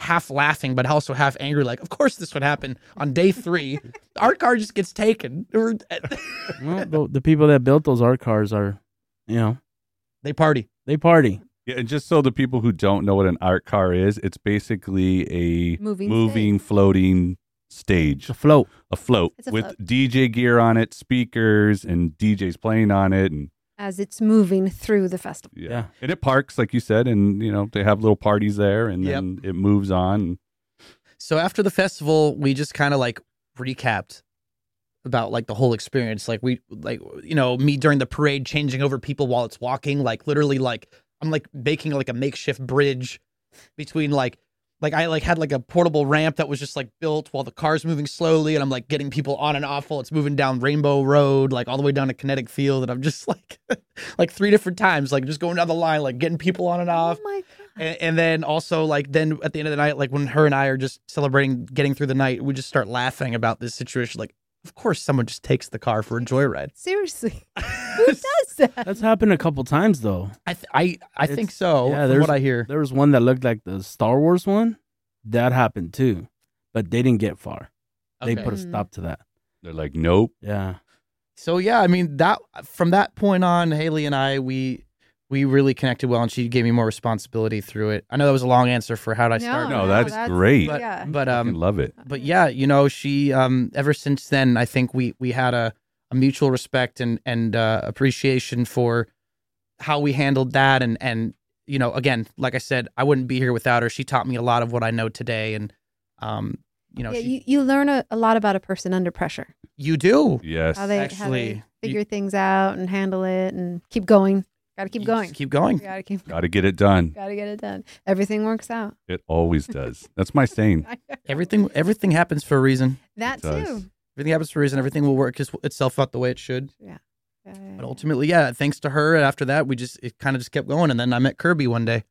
half laughing, but also half angry. Like, of course this would happen on day three. Our car just gets taken. Well, the, the people that built those art cars are, you know, they party. they party. Yeah, and just so the people who don't know what an art car is, it's basically a Moving moving floating stage, It's a float. a float a with float. DJ gear on it, speakers, and DJs playing on it, and as it's moving through the festival. yeah. Yeah. and it parks like you said, and you know they have little parties there, and Yep. then it moves on. So after the festival, we just kind of like recapped about like the whole experience. Like we like you know me during the parade changing over people while it's walking. Like literally like I'm like making like a makeshift bridge between like like I like had like a portable ramp that was just like built while the car's moving slowly, and I'm like getting people on and off while it's moving down Rainbow Road, like all the way down to Kinetic Field, and I'm just like like three different times, like just going down the line, like getting people on and oh off. Oh my god. And, and then also like then at the end of the night, like when her and I are just celebrating getting through the night, we just start laughing about this situation. Like, of course, someone just takes the car for a joyride. Seriously. Who does that? That's happened a couple times though. I th- I I It's- think so. yeah, from there's- what I hear. There was one that looked like the Star Wars one. That happened too, but they didn't get far. They Okay. put a Mm. stop to that. They're like, nope. Yeah. So yeah, I mean that from that point on, Haley and I we we really connected well, and she gave me more responsibility through it. I know that was a long answer for how did I start, No, that's great. but yeah. but I um love it. but yeah, you know, she um ever since then, I think we we had a, a mutual respect and and uh, appreciation for how we handled that, and and you know, again, like I said, I wouldn't be here without her. She taught me a lot of what I know today, and um, you know, yeah, she, you, you learn a, a lot about a person under pressure. you do Yes. How they how Actually, they figure things out and handle it and keep going. Got to keep going. keep going. Got to keep. Got to get it done. Got to get it done. Everything works out. It always does. That's my saying. Everything everything happens for a reason. that It does. too. Everything happens for a reason. Everything will work its- itself out the way it should. Uh, But ultimately, yeah, thanks to her. After that, we just it kind of just kept going, and then I met Kirby one day.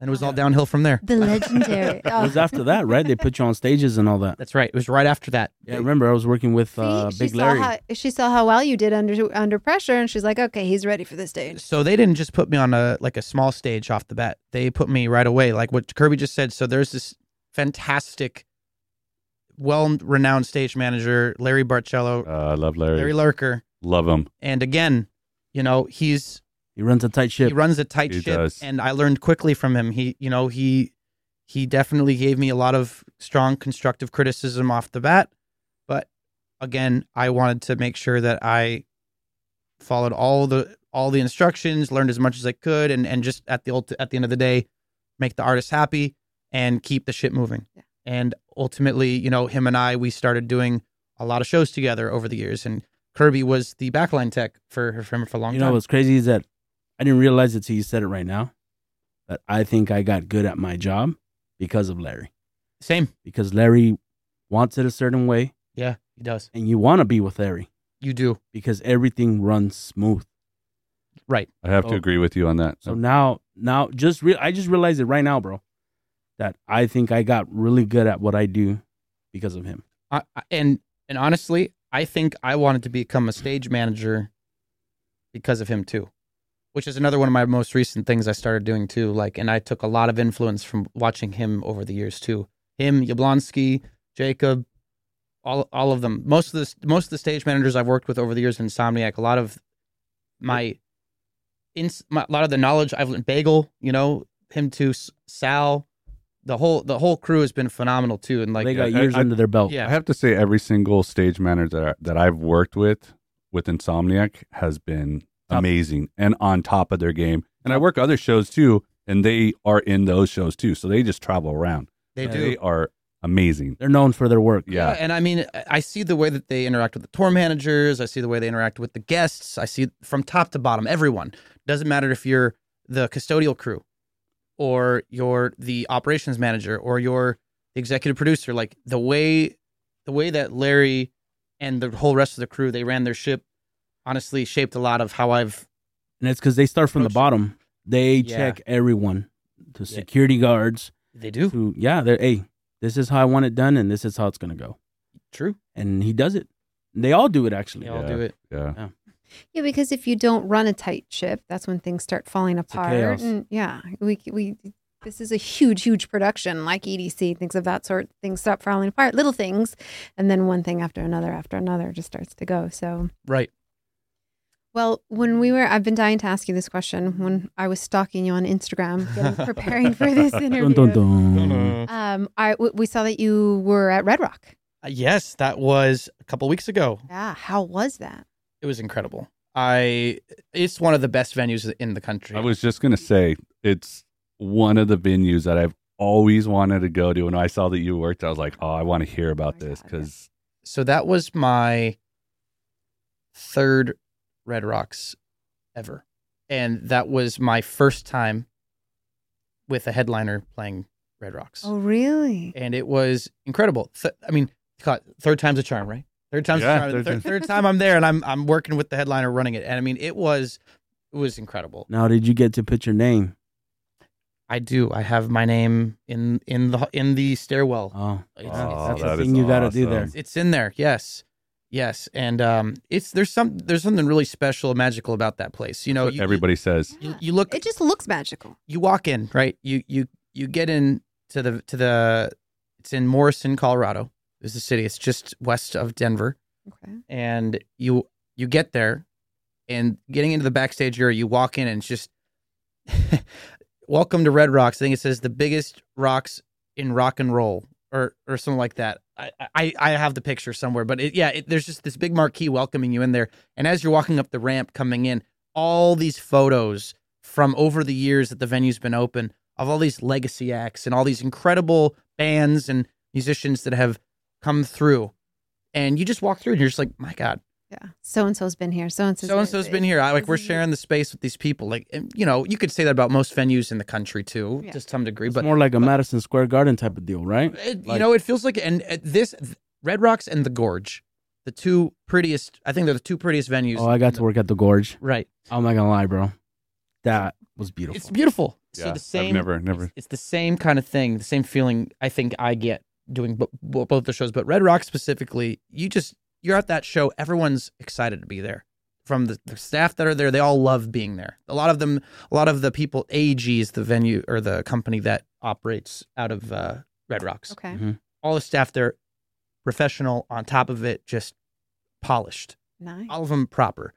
And it was all downhill from there. The legendary. It Oh, was after that, right? They put you on stages and all that. That's right. It was right after that. Yeah, I remember I was working with see, uh, she Big saw Larry. how she saw how well you did under under pressure, and she's like, "Okay, he's ready for the stage." So they didn't just put me on a like a small stage off the bat. They put me right away, like what Kirby just said. So there's this fantastic, well-renowned stage manager, Larry Barcello, Uh, I love Larry. Larry Lurker, love him. and again, you know, he's he runs a tight ship. he runs a tight He ship, does. and I learned quickly from him. He, you know, he he definitely gave me a lot of strong constructive criticism off the bat, but again, I wanted to make sure that I followed all the all the instructions, learned as much as I could, and and just at the ult- at the end of the day, make the artist happy and keep the shit moving. Yeah. And ultimately, you know, him and I, we started doing a lot of shows together over the years, and Kirby was the backline tech for for him for a long time. You know what's crazy is that I didn't realize it till you said it right now. But I think I got good at my job because of Larry. Same, Because Larry wants it a certain way, yeah, he does. and you want to be with Larry You do because everything runs smooth. right. I have Oh. to agree with you on that. So now, now, just re- I just realized it right now, bro. That I think I got really good at what I do because of him. I, I- and and honestly, I think I wanted to become a stage manager because of him too, which is another one of my most recent things I started doing too. Like, and I took a lot of influence from watching him over the years too. Him, Yablonsky, Jacob, all all of them. Most of the most of the stage managers I've worked with over the years in Insomniac, a lot of my, in my, a lot of the knowledge I've learned. Bagel, you know, him too. Sal, the whole the whole crew has been phenomenal too. And like, they got I- years I- under their belt. yeah, I have to say, every single stage manager that, I, that I've worked with with Insomniac has been Top. Amazing and on top of their game. And I work other shows too, and they are in those shows too. So they just travel around. they do. They are amazing. They're known for their work. Yeah. and I mean, I- I see the way that they interact with the tour managers. I see the way they interact with the guests. I see from top to bottom, everyone. Doesn't matter if you're the custodial crew, or you're the operations manager, or you're the executive producer. Like the way, the way that Larry and the whole rest of the crew they ran their ship, honestly, shaped a lot of how I've. And it's because they start from the bottom. They Yeah. check everyone, the security guards. They do To yeah, they're hey, this is how I want it done, and this is how it's gonna go. true. And he does it. They all do it actually. They all Yeah. do it. Yeah. Yeah, because if you don't run a tight ship, that's when things start falling a apart. chaos. And yeah, we we this is a huge, huge production like EDC, things of that sort. Things start falling apart, little things, and then one thing after another after another just starts to go. So, Right. Well, when we were, I've been dying to ask you this question when I was stalking you on Instagram, getting preparing for this interview. Dun, dun, dun. Um, I w- we saw that you were at Red Rock. Uh, yes, that was a couple weeks ago. Yeah, how was that? It was incredible. I. It's one of the best venues in the country. I was just gonna say it's one of the venues that I've always wanted to go to. And I saw that you worked, I was like, oh, I want to hear about my this because so that was my third Red Rocks ever. And that was my first time with a headliner playing Red Rocks. Oh, really? And it was incredible. Th- I mean, third time's a charm, right? Third time's Yeah, a charm. third Third, time. third time I'm there and I'm I'm working with the headliner running it. And I mean, it was it was incredible. Now, did you get to put your name? I do. I have my name in in the in the stairwell. Oh, It's, Oh, that's that the is thing you got to do there. it's in there. Yes. Yes. And um it's there's some there's something really special magical about that place. You know, you, everybody says you, you look It just looks magical. you walk in, right? You you you get in to the to the it's in Morrison, Colorado. Is the city. It's just west of Denver. Okay. And you you get there and getting into the backstage area, you walk in and it's just welcome to Red Rocks. I think it says the biggest rocks in rock and roll or or something like that. I I, I have the picture somewhere, but it, yeah, it, there's just this big marquee welcoming you in there. And as you're walking up the ramp coming in, all these photos from over the years that the venue's been open of all these legacy acts and all these incredible bands and musicians that have come through. And you just walk through and you're just like, my God, Yeah. So and so's been here. So and so's so and so's been here. I, like we're sharing the space with these people. Like and, you know, you could say that about most venues in the country too, Yeah. to some degree. it's But more like a Madison Square Garden type of deal, right? it, you know, it feels like and uh, this Red Rocks and the Gorge, the two prettiest. I think they're the two prettiest venues. Oh, I got to work at the Gorge. right. I'm not gonna lie, bro. That was beautiful. It's beautiful. So Yeah, the same. I've never, never. It's, it's the same kind of thing, the same feeling I think I get doing bo- bo- both the shows, but Red Rock specifically, you just you're at that show, everyone's excited to be there. From the, the staff that are there, they all love being there. A lot of them, a lot of the people, AEG is the venue or the company that operates out of uh, Red Rocks. Okay. All the staff there, professional. On top of it, just polished Nice. all of them proper,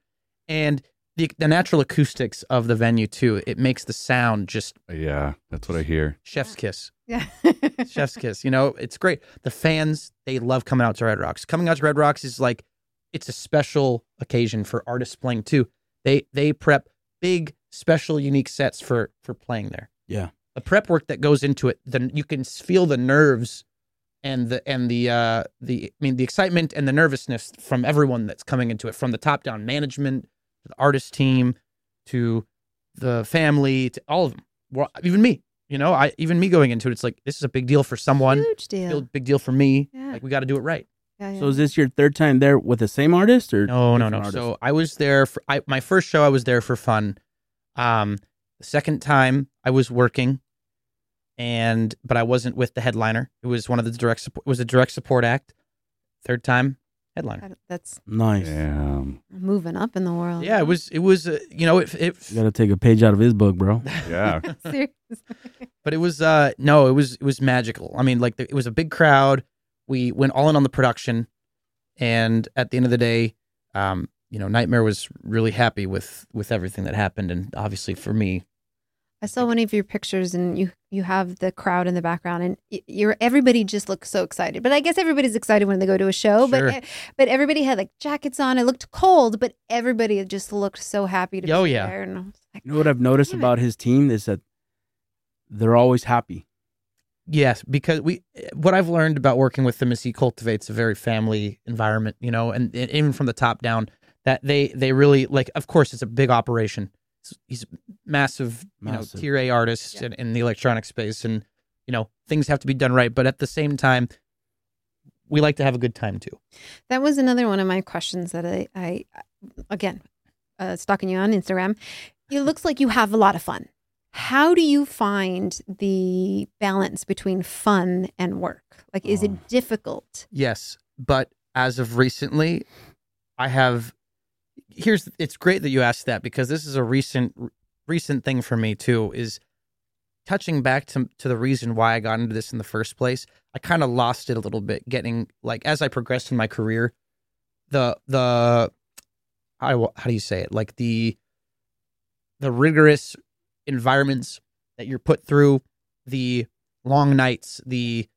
and the the natural acoustics of the venue too. It makes the sound just Yeah, that's what I hear. chef's kiss, Yeah. chef's kiss. You know, it's great. The fans they love coming out to Red Rocks. Coming out to Red Rocks is like it's a special occasion for artists playing too. They they prep big, special, unique sets for for playing there. Yeah. the prep work that goes into it. Then you can feel the nerves and the and the uh the I mean the excitement and the nervousness from everyone that's coming into it, from the top down management to the artist team to the family to all of them. Well, even me, you know, I even me going into it, it's like this is a big deal for someone, Huge deal. big deal for me. Yeah. Like we got to do it right. Yeah, yeah. So is this your third time there with the same artist or No, no, no. artist? So I was there for I, my first show. I was there for fun. Um, the second time I was working, and but I wasn't with the headliner. It was one of the direct support. It was a direct support act. Third time headliner. That's nice. Damn. moving up in the world. Yeah, it was. It was. Uh, you know, it. it You got to take a page out of his book, bro. Yeah. Seriously. but it was. Uh, no, it was. It was magical. I mean, like it was a big crowd. We went all in on the production, and at the end of the day, um, you know, NGHTMRE was really happy with with everything that happened, and obviously for me, I saw one of your pictures, and you you have the crowd in the background, and you're everybody just looks so excited. But I guess everybody's excited when they go to a show. Sure. But but everybody had like jackets on. It looked cold, but everybody just looked so happy to Oh, be yeah. there. And I like, You know what I've noticed Damn it. about his team is that they're always happy. Yes, because we what I've learned about working with them is he cultivates a very family environment, you know, and, and even from the top down, that they they really like. Of course, it's a big operation. He's- He's a massive, you know, Massive. tier A artist Yeah. in, in the electronic space, and you know things have to be done right. But at the same time, we like to have a good time too. That was another one of my questions that I, I again, uh, stalking you on Instagram. It looks like you have a lot of fun. How do you find the balance between fun and work? Like, is Oh. it difficult? Yes, but as of recently, I have. Here's it's great that you asked that because this is a recent recent thing for me too. Is touching back to to the reason why I got into this in the first place. I kind of lost it a little bit. Getting like as I progressed in my career, the the how how do you say it? Like the the rigorous environments that you're put through, the long nights, the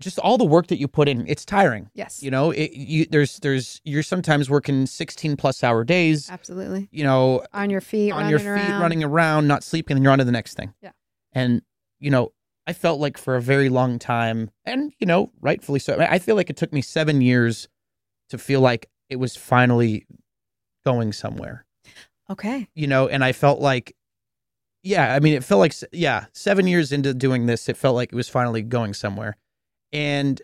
just all the work that you put in. It's tiring. Yes, You know, it, you, there's there's you're sometimes working 16 plus hour days. absolutely. You know, On your feet, on your feet, around. running around, not sleeping, and you're on to the next thing. Yeah. And you know, I felt like for a very long time, and you know, rightfully so. I feel like it took me seven years to feel like it was finally going somewhere. Okay, You know, and I felt like, yeah, I mean, it felt like, yeah, seven years into doing this, it felt like it was finally going somewhere. And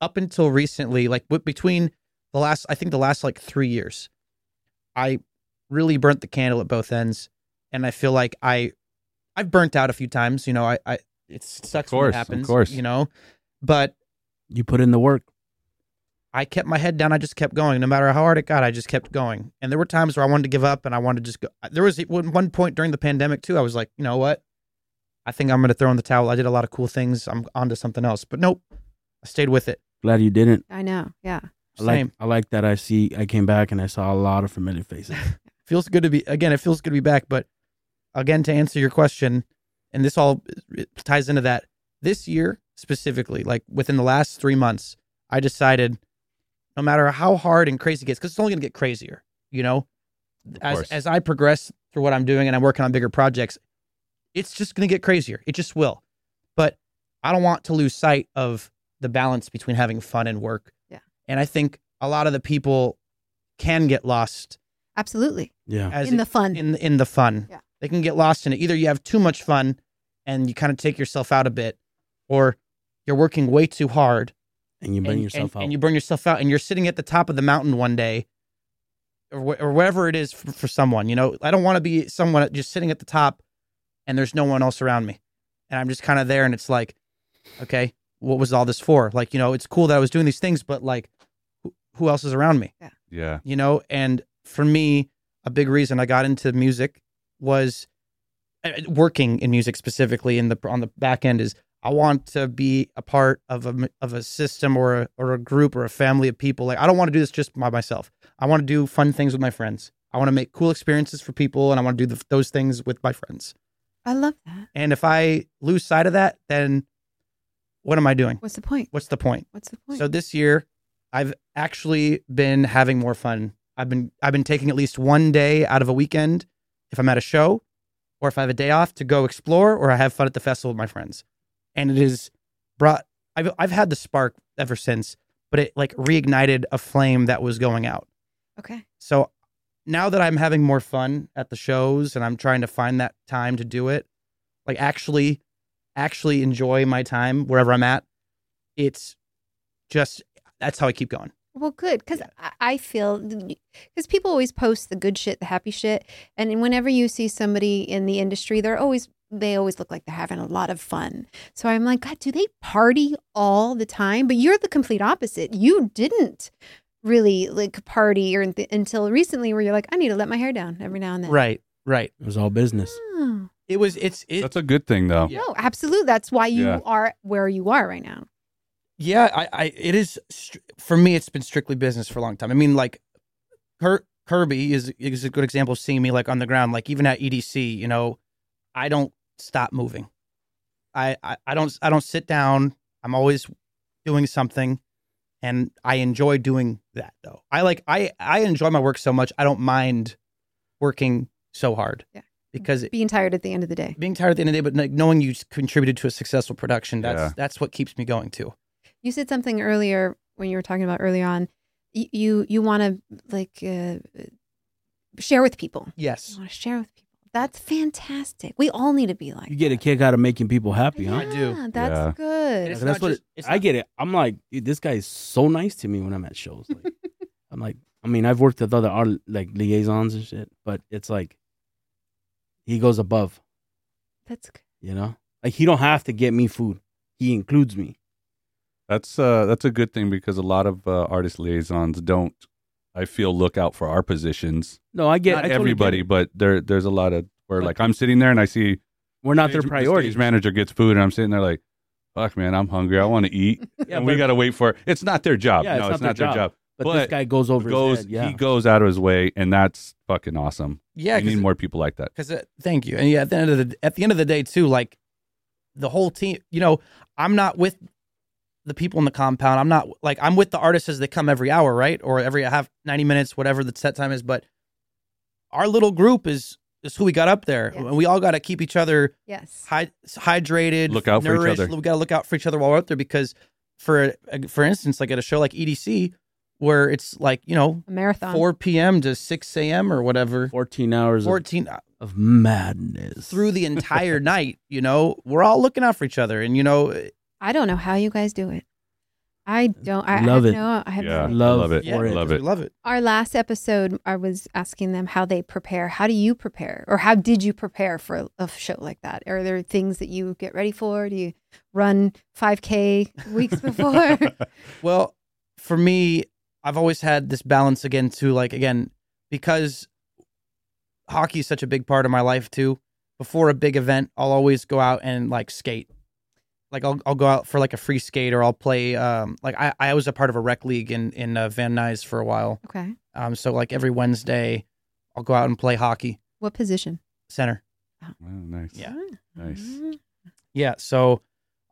up until recently, like between the last, I think the last like three years, I really burnt the candle at both ends, and I feel like I, I've burnt out a few times. You know, I, I it sucks when course, it of happens. course. you know, but You put in the work. I kept my head down. I just kept going. No matter how hard it got, I just kept going. And there were times where I wanted to give up and I wanted to just go. There was one one point during the pandemic, too. I was like, you know what? I think I'm going to throw in the towel. I did a lot of cool things. I'm on to something else. But nope, I stayed with it. Glad you didn't. I know. Yeah, I like, Same. I like that I see I came back and I saw a lot of familiar faces. Feels good to be, again, it feels good to be back. But again, to answer your question, and this all ties into that, this year specifically, like within the last three months, I decided no matter how hard and crazy it gets, because it's only going to get crazier, you know? as course. as I progress through what I'm doing and I'm working on bigger projects, it's just going to get crazier. It just will. But I don't want to lose sight of the balance between having fun and work. Yeah. And I think a lot of the people can get lost absolutely. yeah. in it- the fun. in in the fun. Yeah. They can get lost in it. Either you have too much fun and you kind of take yourself out a bit, or you're working way too hard And you burn and, yourself and, out. and you burn yourself out, and you're sitting at the top of the mountain one day, or, wh- or wherever it is for, for someone. You know, I don't want to be someone just sitting at the top and there's no one else around me. And I'm just kind of there and it's like, okay, what was all this for? Like, you know, it's cool that I was doing these things, but like who, who else is around me? Yeah. Yeah. you know and for me a big reason i got into music was uh, working in music specifically in the on the back end is i want to be a part of a of a system or a, or a group or a family of people like i don't want to do this just by myself i want to do fun things with my friends i want to make cool experiences for people and i want to do the, those things with my friends I love that. and if i lose sight of that then what am i doing What's the point? what's the point What's the point? so this year, I've actually been having more fun. I've been I've been taking at least one day out of a weekend if I'm at a show, or if I have a day off to go explore, or I have fun at the festival with my friends, and it has brought. I've I've had the spark ever since, but it like reignited a flame that was going out. okay. So now that I'm having more fun at the shows and I'm trying to find that time to do it, like actually, actually enjoy my time wherever I'm at, it's just that's how I keep going. Well, good because I I feel because people always post the good shit, the happy shit, and whenever you see somebody in the industry, they're always they always look like they're having a lot of fun. So I'm like, God, do they party all the time? But you're the complete opposite. You didn't really like party or until recently, where you're like, I need to let my hair down every now and then. Right, right. It was all business. Oh, It was it's it That's a good thing, though. Yeah. No, absolutely. That's why you Yeah. are where you are right now. yeah, I, I it is str- for me it's been strictly business for a long time. I mean like Kir- Kirby is is a good example of seeing me like on the ground like even at EDC, you know, I don't stop moving. I, I I don't I don't sit down. I'm always doing something and I enjoy doing that though. I like I I enjoy my work so much. I don't mind working so hard. Yeah. Because Being tired at the end of the day. being tired at the end of the day, but like, knowing you contributed to a successful production, that's Yeah. that's what keeps me going too. You said something earlier when you were talking about early on. y- You you want to like uh, share with people. You Yes. want to share with people. That's fantastic. We all need to be like. You get a that. kick out of making people happy, huh? I do. That's Yeah. good. It's that's not what just- it- it's I not- get it. I'm like, dude, this guy is so nice to me when I'm at shows. Like, I'm like, I mean, I've worked with other art like liaisons and shit, but it's like he goes above, That's good. you know. Like he don't have to get me food. He includes me. That's uh that's a good thing because a lot of uh, artist liaisons don't. I feel look out for our positions. No, I get Not I totally everybody, it. but there there's a lot of where But- like I'm sitting there and I see We're not their stage- the. Stage manager gets food and I'm sitting there like, fuck man, I'm hungry. I want to eat. Yeah, and we but- got to wait for it. It's not their job. Yeah, no, it's it's, not not their their job. job. But, but this guy goes over goes his head. Yeah. he goes out of his way and that's fucking awesome. Yeah, we need more people like that. Because uh, thank you, and yeah, at the end of the at the end of the day too, like the whole team. You know, I'm not with the people in the compound. I'm not like I'm with the artists as they come every hour, right, or every half ninety minutes, whatever the set time is. But our little group is is who we got up there, Yes. and we all got to keep each other Yes. hy- hydrated, Look out for each other. We got to look out for each other while we're out there because, for for instance, like at a show like EDC, where it's like you know A marathon. 4 p.m. to 6 a.m. or whatever, 14 hours of, 14 uh, of madness. through the entire night. You know, we're all looking out for each other, and you know, I don't know how you guys do it. I don't. I Love I it. have No, I have Yeah. no. Love love it. yeah, it. Love it. love it. Our last episode, I was asking them how they prepare. How do you prepare, or how did you prepare for a, a show like that? Are there things that you get ready for? Do you run 5K weeks before? Well, for me, I've always had this balance again to Like again, because hockey is such a big part of my life too. Before a big event, I'll always go out and like skate. Like I'll I'll go out for like a free skate, or I'll play. Um, like I I was a part of a rec league in in uh, Van Nuys for a while. okay. Um, so like every Wednesday, I'll go out and play hockey What position? center. Oh, nice. Yeah. Nice. Yeah, so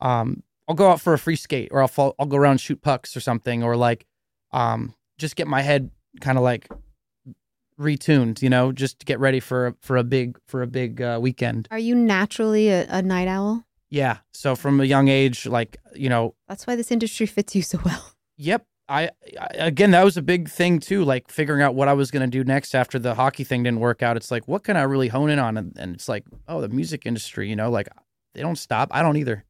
um I'll go out for a free skate or I'll fall, I'll go around and shoot pucks or something or like um just get my head kind of like retuned, you know, just to get ready for for a big for a big uh, weekend. Are you naturally a, a night owl? Yeah. So from a young age like, you know, That's why this industry fits you so well. yep, I, I again that was a big thing too like figuring out what I was going to do next after the hockey thing didn't work out. It's like what can I really hone in on and, and it's like, oh, the music industry, you know, like they don't stop. I don't either.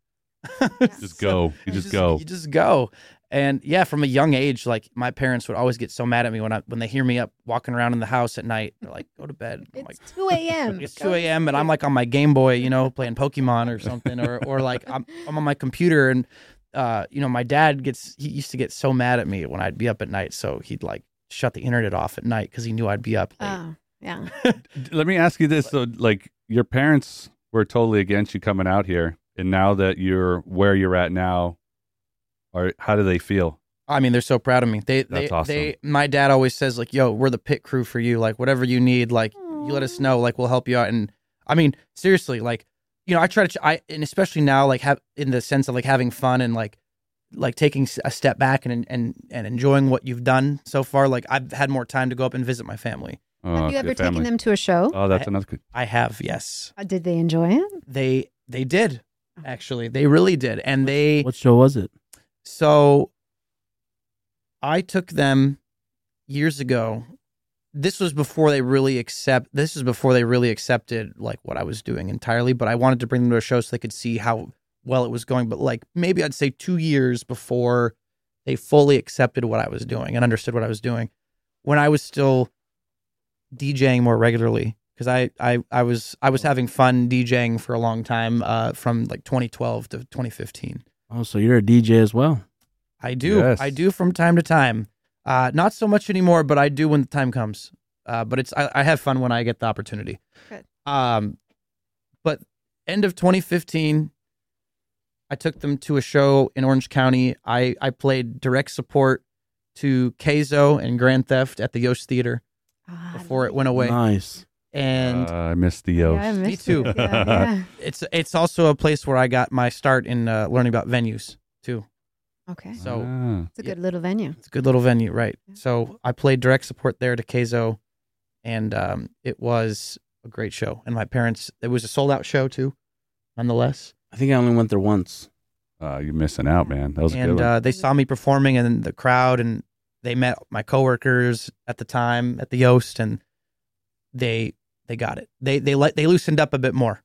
Just go. You just go. You just go. And yeah, from a young age, like my parents would always get so mad at me when I when they hear me up walking around in the house at night. They're like, "Go to bed." I'm like, It's 2 a.m. it's 2 a.m. and I'm like on my Game Boy, you know, playing Pokemon or something, or or like I'm I'm on my computer and uh, you know, my dad gets he used to get so mad at me when I'd be up at night, so he'd like shut the internet off at night because he knew I'd be up late. Oh, yeah. Let me ask you this: so, like, your parents were totally against you coming out here, and now that you're where you're at now, or how do they feel? I mean, they're so proud of me. They, they, That's awesome. they, my dad always says like, "Yo, we're the pit crew for you. Like, whatever you need, like, you let us know. Like, we'll help you out." And I mean, seriously, like, you know, I try to, I, and especially now, like, have in the sense of like having fun and like, like taking a step back and and and enjoying what you've done so far. Like, I've had more time to go up and visit my family. Oh, Have you your ever family. taken them to a show? Oh, that's another. Good. I have, yes, Uh, Did they enjoy it? they they did actually, they really did, and they What show was it? So I took them years ago. This was before they really accept this is before they really accepted like what I was doing entirely, but I wanted to bring them to a show so they could see how well it was going, but like maybe I'd say 2 years before they fully accepted what I was doing and understood what I was doing. When I was still DJing more regularly because I, I I was I was having fun DJing for a long time uh, from like 2012 to 2015. Oh, so you're a DJ as well. I do. Yes. I do from time to time. Uh, not so much anymore, but I do when the time comes. Uh, but it's I, I have fun when I get the opportunity. Good. Um, but end of 2015, I took them to a show in Orange County. I I played direct support to Keizo and Grand Theft at the Yost Theater Ah, before it went away, Nice. And Uh, I missed the Yeah, Yost. I missed too. it. Yeah, yeah. it's it's also a place where I got my start in uh, learning about venues too. Okay. So Ah. It's a good little venue. It's a good little venue, right? Yeah. So I played direct support there to Keizo, and um, it was a great show. And my parents, it was a sold out show too, nonetheless. I think I only went there once. Uh, you're missing out, man. That was a good And uh, they saw me performing and the crowd, and they met my coworkers at the time at the Yost, and they they got it. They they let they loosened up a bit more.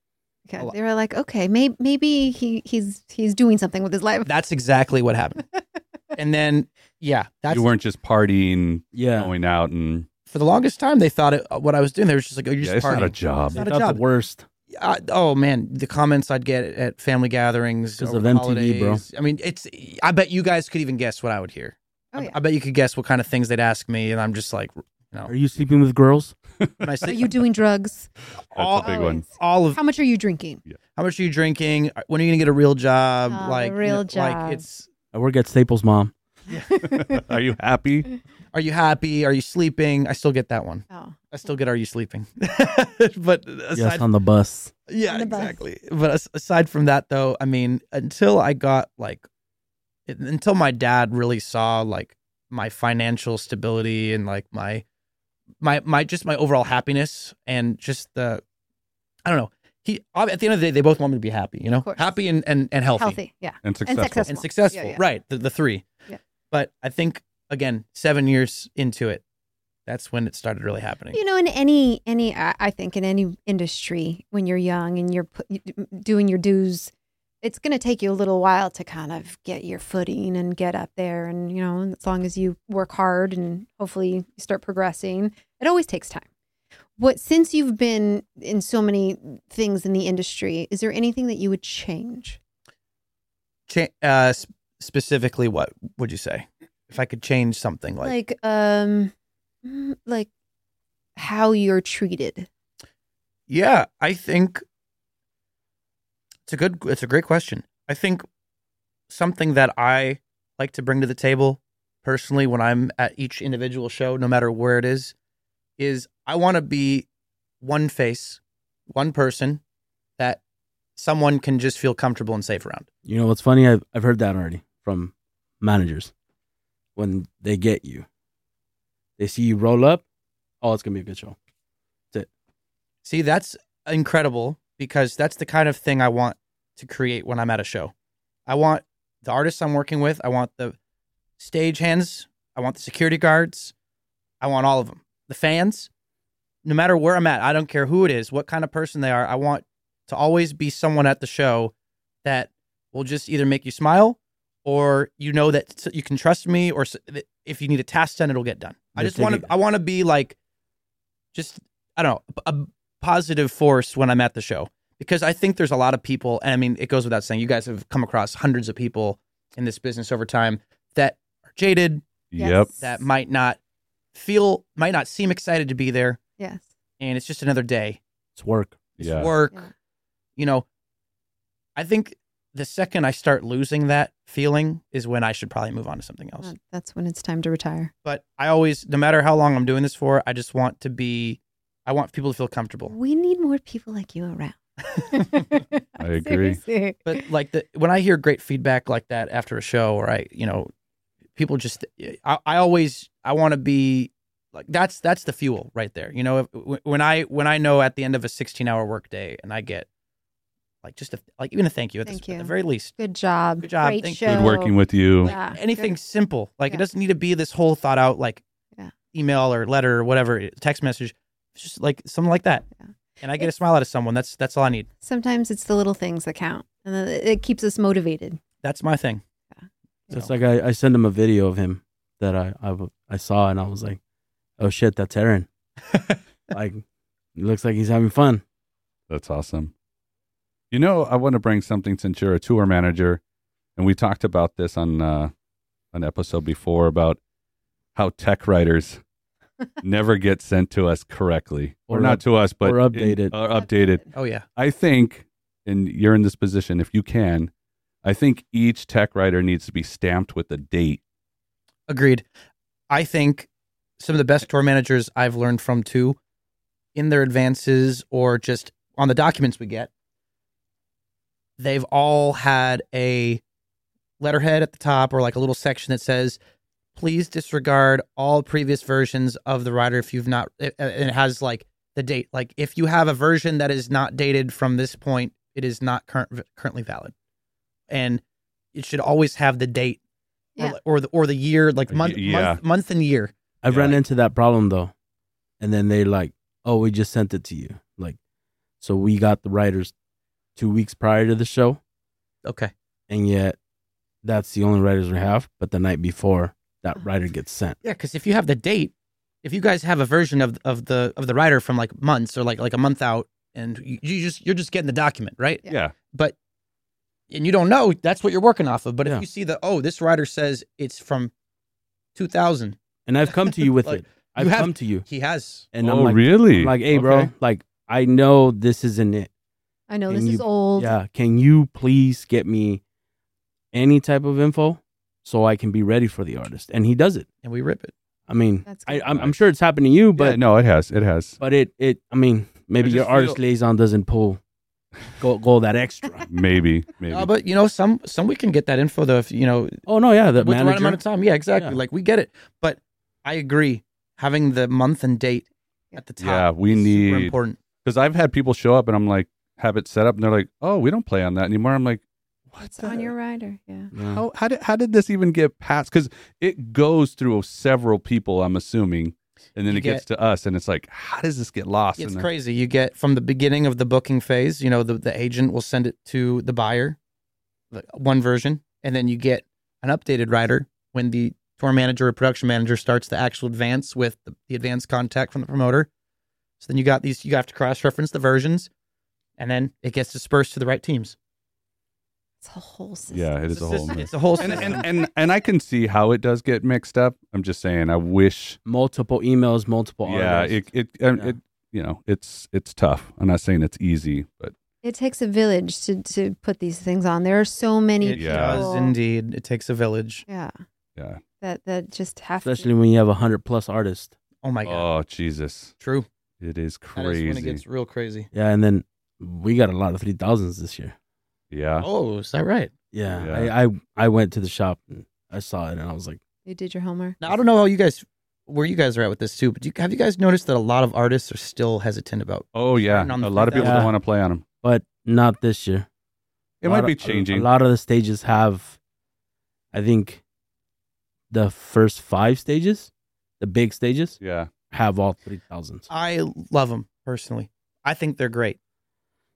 Okay. They were like, okay, maybe maybe he he's he's doing something with his life. That's exactly what happened. and then yeah, that's you weren't just partying, Yeah. going out, and for the longest time they thought it, what I was doing. They were just like, oh, you're yeah, just it's not a job. It's not I a thought job. the worst. I, oh man, the comments I'd get at family gatherings 'Cause over of the MTV, bro. holidays. I mean, it's. I bet you guys could even guess what I would hear. Oh, yeah. I, bet you could guess what kind of things they'd ask me, and I'm just like, you know, Are you sleeping with girls? When I Are you doing drugs? That's all, a big one. all of How much are you drinking? how much are you drinking? Uh, when are you gonna get a real job? Oh, like you real know, job. Like it's. I work at Staples, mom. Are you happy? Are you happy? Are you sleeping? I still get that one. Oh, I still get. Are you sleeping? but aside Yes, on the bus. Yeah, on the bus. exactly. But as- aside from that, though, I mean, until I got like, it, until my dad really saw like my financial stability and like my, my, my, just my overall happiness and just the, I don't know. He at the end of the day, they both want me to be happy. You know, course. happy and and, and healthy, healthy. Yeah. And successful. successful. and successful. Yeah, yeah. Right, the the three. Yeah. But I think again, seven years into it, that's when it started really happening. You know, in any any, I I think in any industry, when you're young and you're put, doing your dues, it's going to take you a little while to kind of get your footing and get up there. And you know, as long as you work hard and hopefully you start progressing, it always takes time. What since you've been in so many things in the industry, is there anything that you would change? Cha- uh, specifically, what would you say? If I could change something, like Like, um, like how you're treated. Yeah, I think it's a good it's a great question. I think something that I like to bring to the table personally when I'm at each individual show, no matter where it is, is I want to be one face, one person that someone can just feel comfortable and safe around. You know what's funny? I've I've heard that already from managers. When they get you, they see you roll up. Oh, it's gonna be a good show. See, that's incredible because that's the kind of thing I want to create when I'm at a show. I want the artists I'm working with, I want the stage hands, I want the security guards, I want all of them. The fans, no matter where I'm at, I don't care who it is, what kind of person they are, I want to always be someone at the show that will just either make you smile or you know that you can trust me, or if you need a task done, it'll get done. I just want to. I want to be like, just I don't know, a a positive force when I'm at the show because I think there's a lot of people, and I mean, it goes without saying, you guys have come across hundreds of people in this business over time that are jaded, Yep. that might not feel, might not seem excited to be there, Yes. and it's just another day. It's work. It's Yeah. work. Yeah. You know, I think the second I start losing that feeling is when I should probably move on to something else. Uh, That's when it's time to retire. But I always, no matter how long I'm doing this for, I just want to be, I want people to feel comfortable. We need more people like you around. I agree. Seriously. But like the when I hear great feedback like that after a show, or I, you know, people just, I, I always, I want to be like that's that's the fuel right there. You know, if, when I when I know at the end of a 16 hour workday and I get like just a like even a thank you at, Thank the, at the very least, Good job. Good job. Great Thank you. show. Good working with you. Yeah. anything Good. simple. Like Yeah. it doesn't need to be this whole thought out like Yeah. email or letter or whatever text message. It's just like something like that. Yeah. And I get a smile out of someone. That's that's all I need. Sometimes it's the little things that count, and it keeps us motivated. That's my thing. Yeah. It's like I, I sent him a video of him that I I saw and I was like, oh shit, that's Aren. like, it looks like he's having fun. That's awesome. You know, I want to bring something since you're a tour manager, and we talked about this on uh, an episode before about how tech riders never get sent to us correctly, or, Or not up- to us, but or in- updated. or updated. oh yeah. I think, and you're in this position, if you can, I think each tech rider needs to be stamped with a date. Agreed. I think some of the best tour managers I've learned from too, in their advances or just on the documents we get, they've all had a letterhead at the top or like a little section that says, please disregard all previous versions of the rider if you've not, and it has like the date. Like if you have a version that is not dated from this point, it is not current, currently valid. And it should always have the date Yeah. or, or the or the year, like month, yeah. month, month and year. I've Yeah. run into that problem though. And then they like, oh, we just sent it to you. Like, so we got the riders two weeks prior to the show, Okay. and yet that's the only riders we have. But the night before, that oh. rider gets sent. Yeah, because if you have the date, if you guys have a version of of the of the rider from like months or like like a month out, and you, you just you're just getting the document, right? Yeah. Yeah. But and you don't know that's what you're working off of. But Yeah. if you see the oh, this rider says it's from 2000, And I've come to you with Like, it. I've have- come to you, he has. and oh, I'm like, really? I'm like, hey, bro, Okay. like I know this isn't it. I know Can this you- is old. Yeah, can you please get me any type of info so I can be ready for the artist? And he does it. and we rip it. I mean, I, I'm, I'm sure it's happened to you, but but no, it has. It has. but it it I mean, maybe I your artist feel- liaison doesn't pull go go that extra. Maybe. Maybe. Uh, but you know, some some we can get that info though. If you know, oh no, yeah, the with the right amount of time. Yeah, exactly. Yeah. Like we get it. But I agree. Having the month and date at the top. Yeah, we is super need- important. Because I've had people show up and I'm like, have it set up, and they're like, oh, we don't play on that anymore. I'm like, It's on your rider. Yeah. Yeah. how, how did how did this even get passed? Because it goes through several people, I'm assuming, and then You it gets to us, and it's like, how does this get lost? It's crazy. You get from the beginning of the booking phase, you know, the, the agent will send it to the buyer, the- one version, and then you get an updated rider when the tour manager or production manager starts the actual advance with the, the advance contact from the promoter. So then you got these, you have to cross reference the versions, and then it gets dispersed to the right teams. It's a whole system. Yeah, it is a a whole. It's a whole And, system. and and and I can see how it does get mixed up. I'm just saying, I wish. multiple emails, multiple Yeah, artists. it it, um, Yeah. it you know it's it's tough. I'm not saying it's easy, but It takes a village to to put these things on. There are so many it people. Yeah. does indeed. It takes a village. Yeah. yeah. That that just have especially to. when you have a hundred plus artists. Oh my god, Oh Jesus, true. it is That is when it gets real crazy. Yeah, and then we got a lot of three thousands this year. Yeah. Oh, is that right? Yeah, Yeah. I, I I went to the shop and I saw it and I was like, You did your homework. Now I don't know how you guys, where you guys are at with this too, but you, have you guys noticed that a lot of artists are still hesitant about? Oh yeah. Starting on the A lot of people 3000. don't want to play on them. but not this year. It A might lot be of- changing. A lot of the stages have, I think, the first five stages, the big stages, Yeah. have all three thousands. I love them personally. I think they're great.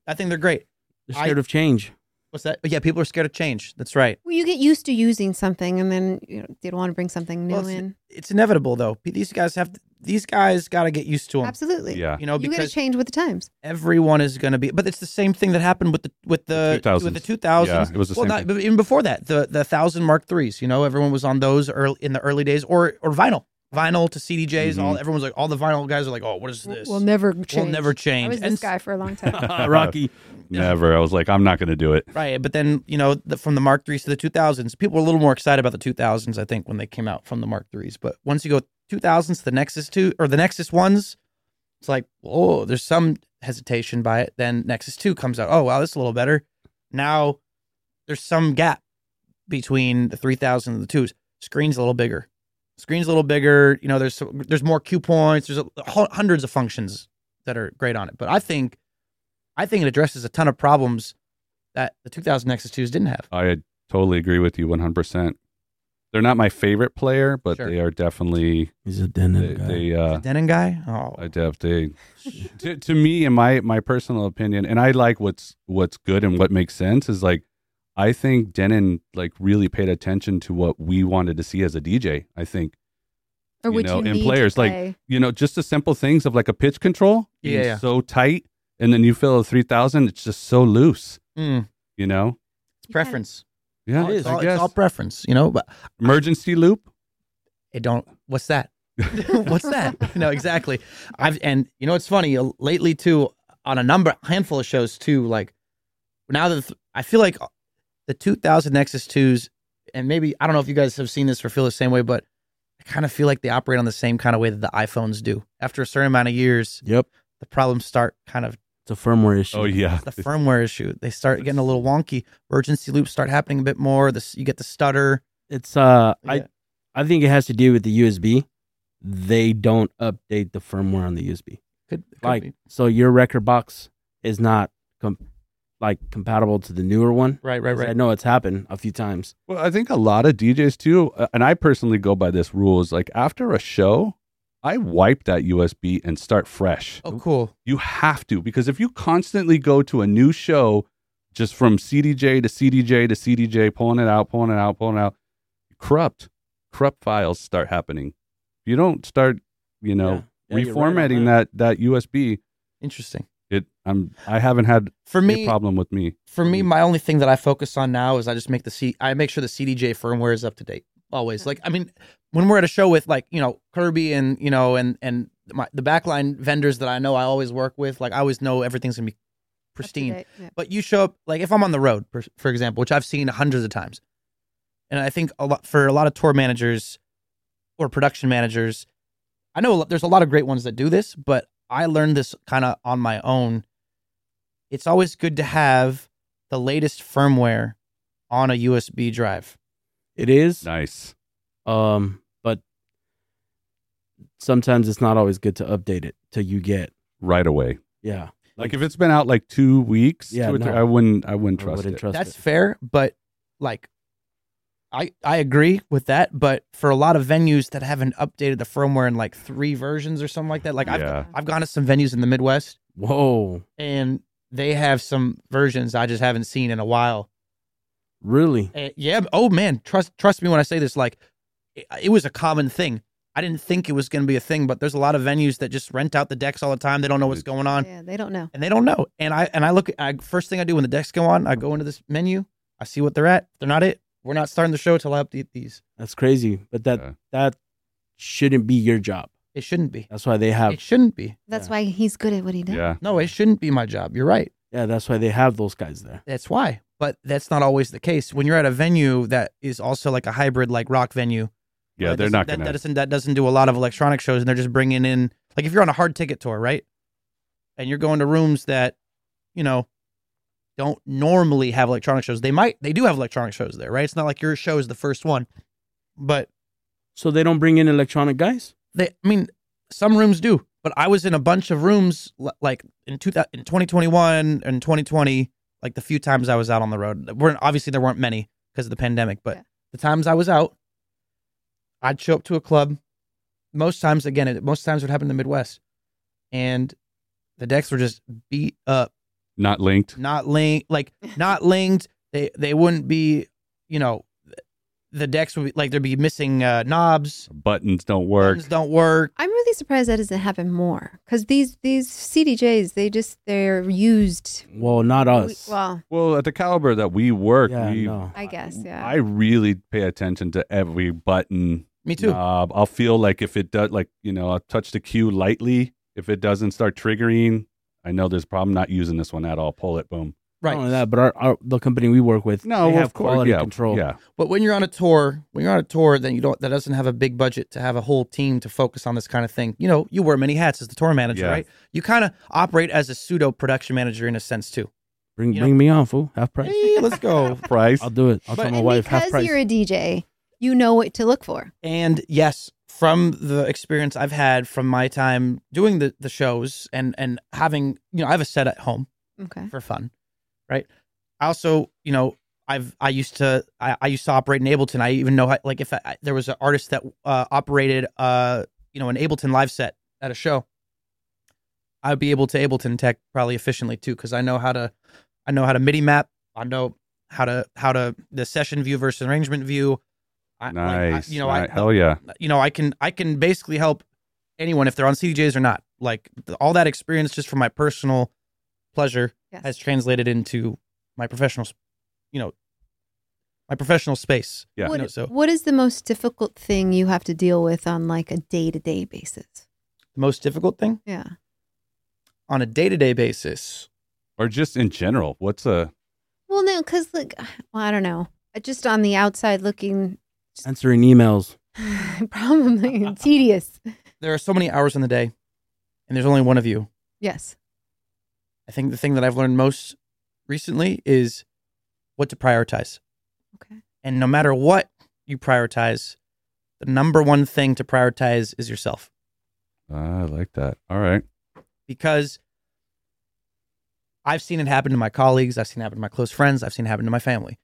I think they're great. They're I- scared of change. What's that? Yeah, people are scared of change. That's right. Well, you get used to using something, and then you, know, you don't want to bring something new Well, it's- in. It's inevitable though. These guys have to, these guys got to get used to them. Absolutely. Yeah. You know, you got to change with the times. everyone is going to be. But it's the same thing that happened with the with the, The 2000s. with the two thousands. Yeah, it was the well, same not, even before that, the the thousand Mark threes. You know, everyone was on those early in the early days, or or vinyl, vinyl to CDJs. All Mhm. everyone was like, all the vinyl guys are like, oh, what is this? We'll never change. We'll never change. I was And this guy for a long time. Rocky. Never. I was like, I'm not going to do it. Right, but then you know, the, from the Mark threes to the two thousands, people were a little more excited about the two thousands, I think, when they came out from the Mark threes. But once you go two thousands to the Nexus two or the Nexus ones, it's like, oh, there's some hesitation by it. Then Nexus two comes out. Oh wow, this is a little better. Now there's some gap between the three thousand and the twos. Screen's a little bigger. Screen's a little bigger. You know, there's there's more cue points. There's a, hundreds of functions that are great on it. But I think, I think it addresses a ton of problems that the 2000 Nexus 2s didn't have. I totally agree with you 100%. They're not my favorite player, but Sure. they are definitely He's a Denon they, guy. they uh Denon guy? Oh, I def they to, to me in my my personal opinion and I like what's what's good and what makes sense is like I think Denon like really paid attention to what we wanted to see as a DJ. I think Or You would know, you and players, like, you know just the simple things of like a pitch control Yeah, yeah. so tight and then you feel a 3000 it's just so loose, mm, you know? it's preference. Yeah, It is. It's I all, guess. it's all preference, you know. But emergency loop. it don't. What's that? what's that? no, exactly. I've and you know it's funny uh, lately too on a number handful of shows too. Like now that I feel like the 2000 Nexus 2s, and maybe I don't know if you guys have seen this or feel the same way, but I kind of feel like they operate on the same kind of way that the iPhones do. After a certain amount of years, Yep. the problems start kind of It's a firmware issue. Oh yeah. the firmware issue. They start getting a little wonky. Emergency loops start happening a bit more. This you get the stutter. It's uh Yeah. I I think it has to do with the USB. They don't update the firmware on the USB. Could, could Like be. so your rekordbox is not com- like compatible to the newer one. right, right, right. I know it's happened a few times. Well, I think a lot of DJs too, uh, and I personally go by this rule is like after a show, I wipe that USB and start fresh. Oh, cool. You have to because if you constantly go to a new show just from CDJ to CDJ to CDJ, pulling it out, pulling it out, pulling it out, corrupt, corrupt files start happening. If you don't start, you know, Yeah. Yeah, you're right reformatting that that USB, Interesting. It I'm I haven't had For a me, problem with me. for me, my only thing that I focus on now is I just make the C. I make sure the CDJ firmware is up to date always. Like, I mean, when we're at a show with like you know Kirby and you know and and my, the backline vendors that I know I always work with, like I always know everything's gonna be pristine. Up to date, yeah. But you show up like if I'm on the road, for, for example, which I've seen hundreds of times, and I think a lot for a lot of tour managers or production managers, I know a lot- there's a lot of great ones that do this, but I learned this kind of on my own. It's always good to have the latest firmware on a USB drive. It is. Nice. Um, but sometimes it's not always good to update it till you get. Right away. Yeah. Like if it's been out like two weeks, Yeah, two or three. I wouldn't I wouldn't I trust wouldn't it. trust That's it. fair, but like I I agree with that, but for a lot of venues that haven't updated the firmware in like three versions or something like that, like Yeah. I've I've gone to some venues in the Midwest Whoa. and they have some versions I just haven't seen in a while. Really? Uh, yeah. Oh man, trust trust me when I say this. Like, it, it was a common thing. I didn't think it was going to be a thing, but there's a lot of venues that just rent out the decks all the time. They don't know what's going on, Yeah, they don't know. and they don't know. And I and I look. I, first thing I do when the decks go on, I go into this menu. I see what they're at. They're not it. We're not starting the show till I update these. That's crazy. But that Yeah. that shouldn't be your job. It shouldn't be. That's why they have It shouldn't be. That's Yeah. why he's good at what he does. Yeah. No, it shouldn't be my job. You're right. yeah, that's why they have those guys there. That's why. But that's not always the case. When you're at a venue that is also like a hybrid, like rock venue, Yeah, that they're doesn't- not that, gonna that doesn't that doesn't do a lot of electronic shows, and they're just bringing in like if you're on a hard ticket tour, right? And you're going to rooms that, you know, don't normally have electronic shows. They might they do have electronic shows there, right? It's not like your show is the first one, but So they don't bring in electronic guys? They I mean some rooms do. But I was in a bunch of rooms like in two in 2021 and 2020, like the few times I was out on the road. weren't obviously there weren't many because of the pandemic, but Yeah. the times I was out, I'd show up to a club. Most times, again, it, most times it would happen in the Midwest, and the decks were just beat up, not linked. not linked, like not linked. They they they wouldn't be, you know, the decks would be like there'd be missing uh, knobs, Buttons don't work. buttons don't work. I'm really surprised that doesn't happen more because these these CDJs they just they're used. Well, not us. Well, Well, at the caliber that we work, yeah, we, no. I guess yeah. I really pay attention to every button. Me too. knob. I'll feel like if it does, like you know, I'll touch the cue lightly. If it doesn't start triggering, I know there's a problem. Not using this one at all. Pull it. Boom. Right. Not only that, but our, our the company we work with, No, they have of course, quality yeah, control. Yeah, But when you're on a tour, when you're on a tour, then you don't that doesn't have a big budget to have a whole team to focus on this kind of thing. You know, you wear many hats as the tour manager, Yeah. right? You kind of operate as a pseudo production manager in a sense too. Bring You bring me on, fool. Half price. Hey, let's go. price. I'll do it. I'll But- tell my wife half price. because you're a DJ, you know what to look for. And yes, from the experience I've had from my time doing the, the shows and and having, you know, I have a set at home Okay. for fun, right? I also, you know, I've I used to I, I used to operate in Ableton. I even know how, like if I, there was an artist that uh, operated uh you know an Ableton live set at a show, I'd be able to Ableton tech probably efficiently too because I know how to I know how to MIDI map. I know how to how to the session view versus arrangement view. I, like, I- nice. you know, Ni- I, hell yeah. you know, I can I can basically help anyone if they're on CDJs or not. Like all that experience just from my personal pleasure Yes. has translated into my professional, you know, my professional space. Yeah. What, You know, so what is the most difficult thing you have to deal with on like a day to day basis? the most difficult thing Yeah. on a day to day basis. Or just in general, what's a Well, no, because like, well, I don't know. Just on the outside looking, Answering emails. probably tedious. There are so many hours in the day, and there's only one of you. Yes. I think the thing that I've learned most recently is what to prioritize. Okay. And no matter what you prioritize, the number one thing to prioritize is yourself. I like that. All right. because I've seen it happen to my colleagues, I've seen it happen to my close friends, I've seen it happen to my family.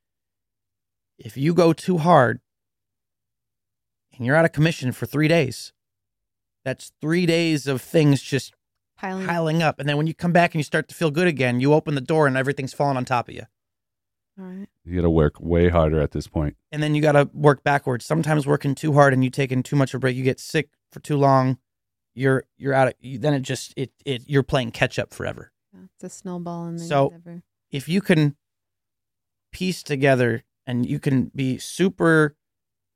If you go too hard and you're out of commission for three days, that's three days of things just Piling. piling up. And then when you come back and you start to feel good again, you open the door and everything's falling on top of you. All right. You got to work way harder at this point. And then you got to work backwards. Sometimes working too hard and you taking too much of a break, you get sick for too long. You're you're out of you, then it just it it you're playing catch up forever. Yeah, it's a snowball and So- whatever. if you can piece together and you can be super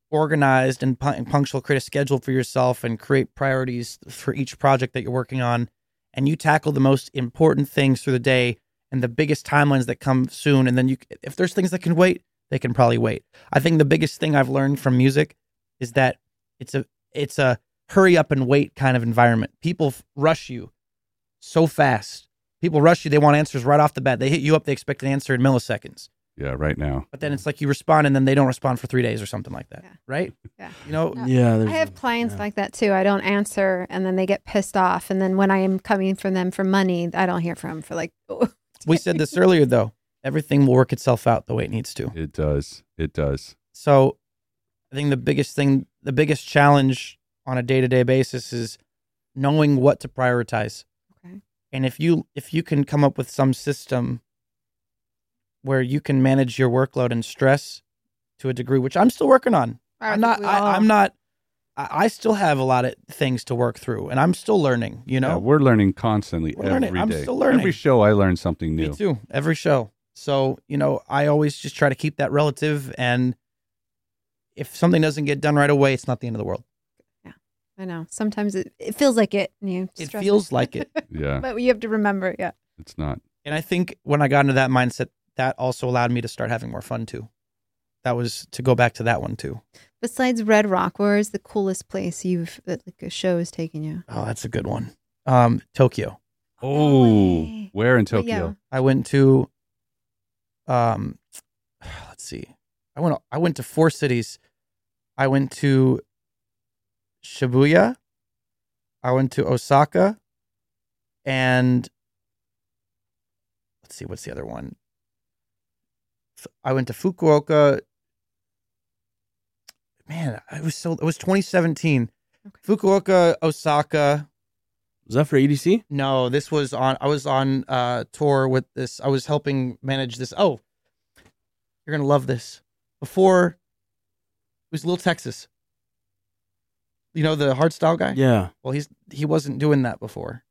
organized and, pu- and punctual, create a schedule for yourself and create priorities for each project that you're working on, and you tackle the most important things through the day and the biggest timelines that come soon, and then you, if there's things that can wait, they can probably wait. I think the biggest thing I've learned from music is that it's a it's a hurry up and wait kind of environment. People rush you so fast. People rush you. They want answers right off the bat. They hit you up. They expect an answer in milliseconds. Yeah, right now. But then it's like you respond and then they don't respond for three days or something like that. Yeah. Right? Yeah. You know, Yeah. Yeah, I there's have clients yeah. like that too. I don't answer and then they get pissed off. And then when I am coming from them for money, I don't hear from them for like, we said this earlier though. Everything will work itself out the way it needs to. It does. It does. So I think the biggest thing, the biggest challenge on a day to day basis is knowing what to prioritize. Okay. And if you if you can come up with some system where you can manage your workload and stress to a degree, which I'm still working on. I I'm not. I, I'm not. I, I still have a lot of things to work through, and I'm still learning. You know, Yeah, we're learning constantly We're every learning. I'm still learning. Every show, I learn something new. me new. too. Every show. So you know, I always just try to keep that relative, and if something doesn't get done right away, it's not the end of the world. Yeah, I know. Sometimes it, it feels like it. and You It stress feels like it. Yeah, but you have to remember, yeah. it's not. And I think when I got into that mindset, that also allowed me to start having more fun too. That was to go back to that one too. Besides Red Rock, where is the coolest place you've that like a show has taken you? Oh, that's a good one. Um, Tokyo. Oh, way. where in But yeah. Tokyo? I went to, um, let's see. I went. I went to four cities. I went to Shibuya. I went to Osaka, and let's see, what's the other one? F- I went to Fukuoka. Man, it was so. It was 2017. Okay. Fukuoka, Osaka. Was that for EDC? No, this was on. I was on uh, tour with this. I was helping manage this. Oh, You're gonna love this. Before it was Lil Texas. You know the hardstyle guy? Yeah. Well, he's he wasn't doing that before.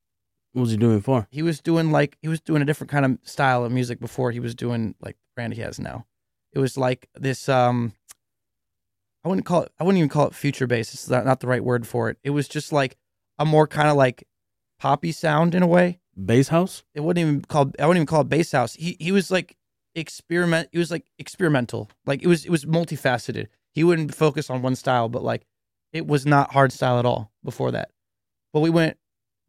What was he doing for? He was doing like he was doing a different kind of style of music before he was doing like the brand he has now. It was like this um I wouldn't call it I wouldn't even call it future bass. It's not, not the right word for it. It was just like a more kind of like poppy sound in a way. Bass house? It wouldn't even call I wouldn't even call it bass house. He he was like experiment he was like experimental. Like it was it was multifaceted. He wouldn't focus on one style, but like it was not hard style at all before that. But we went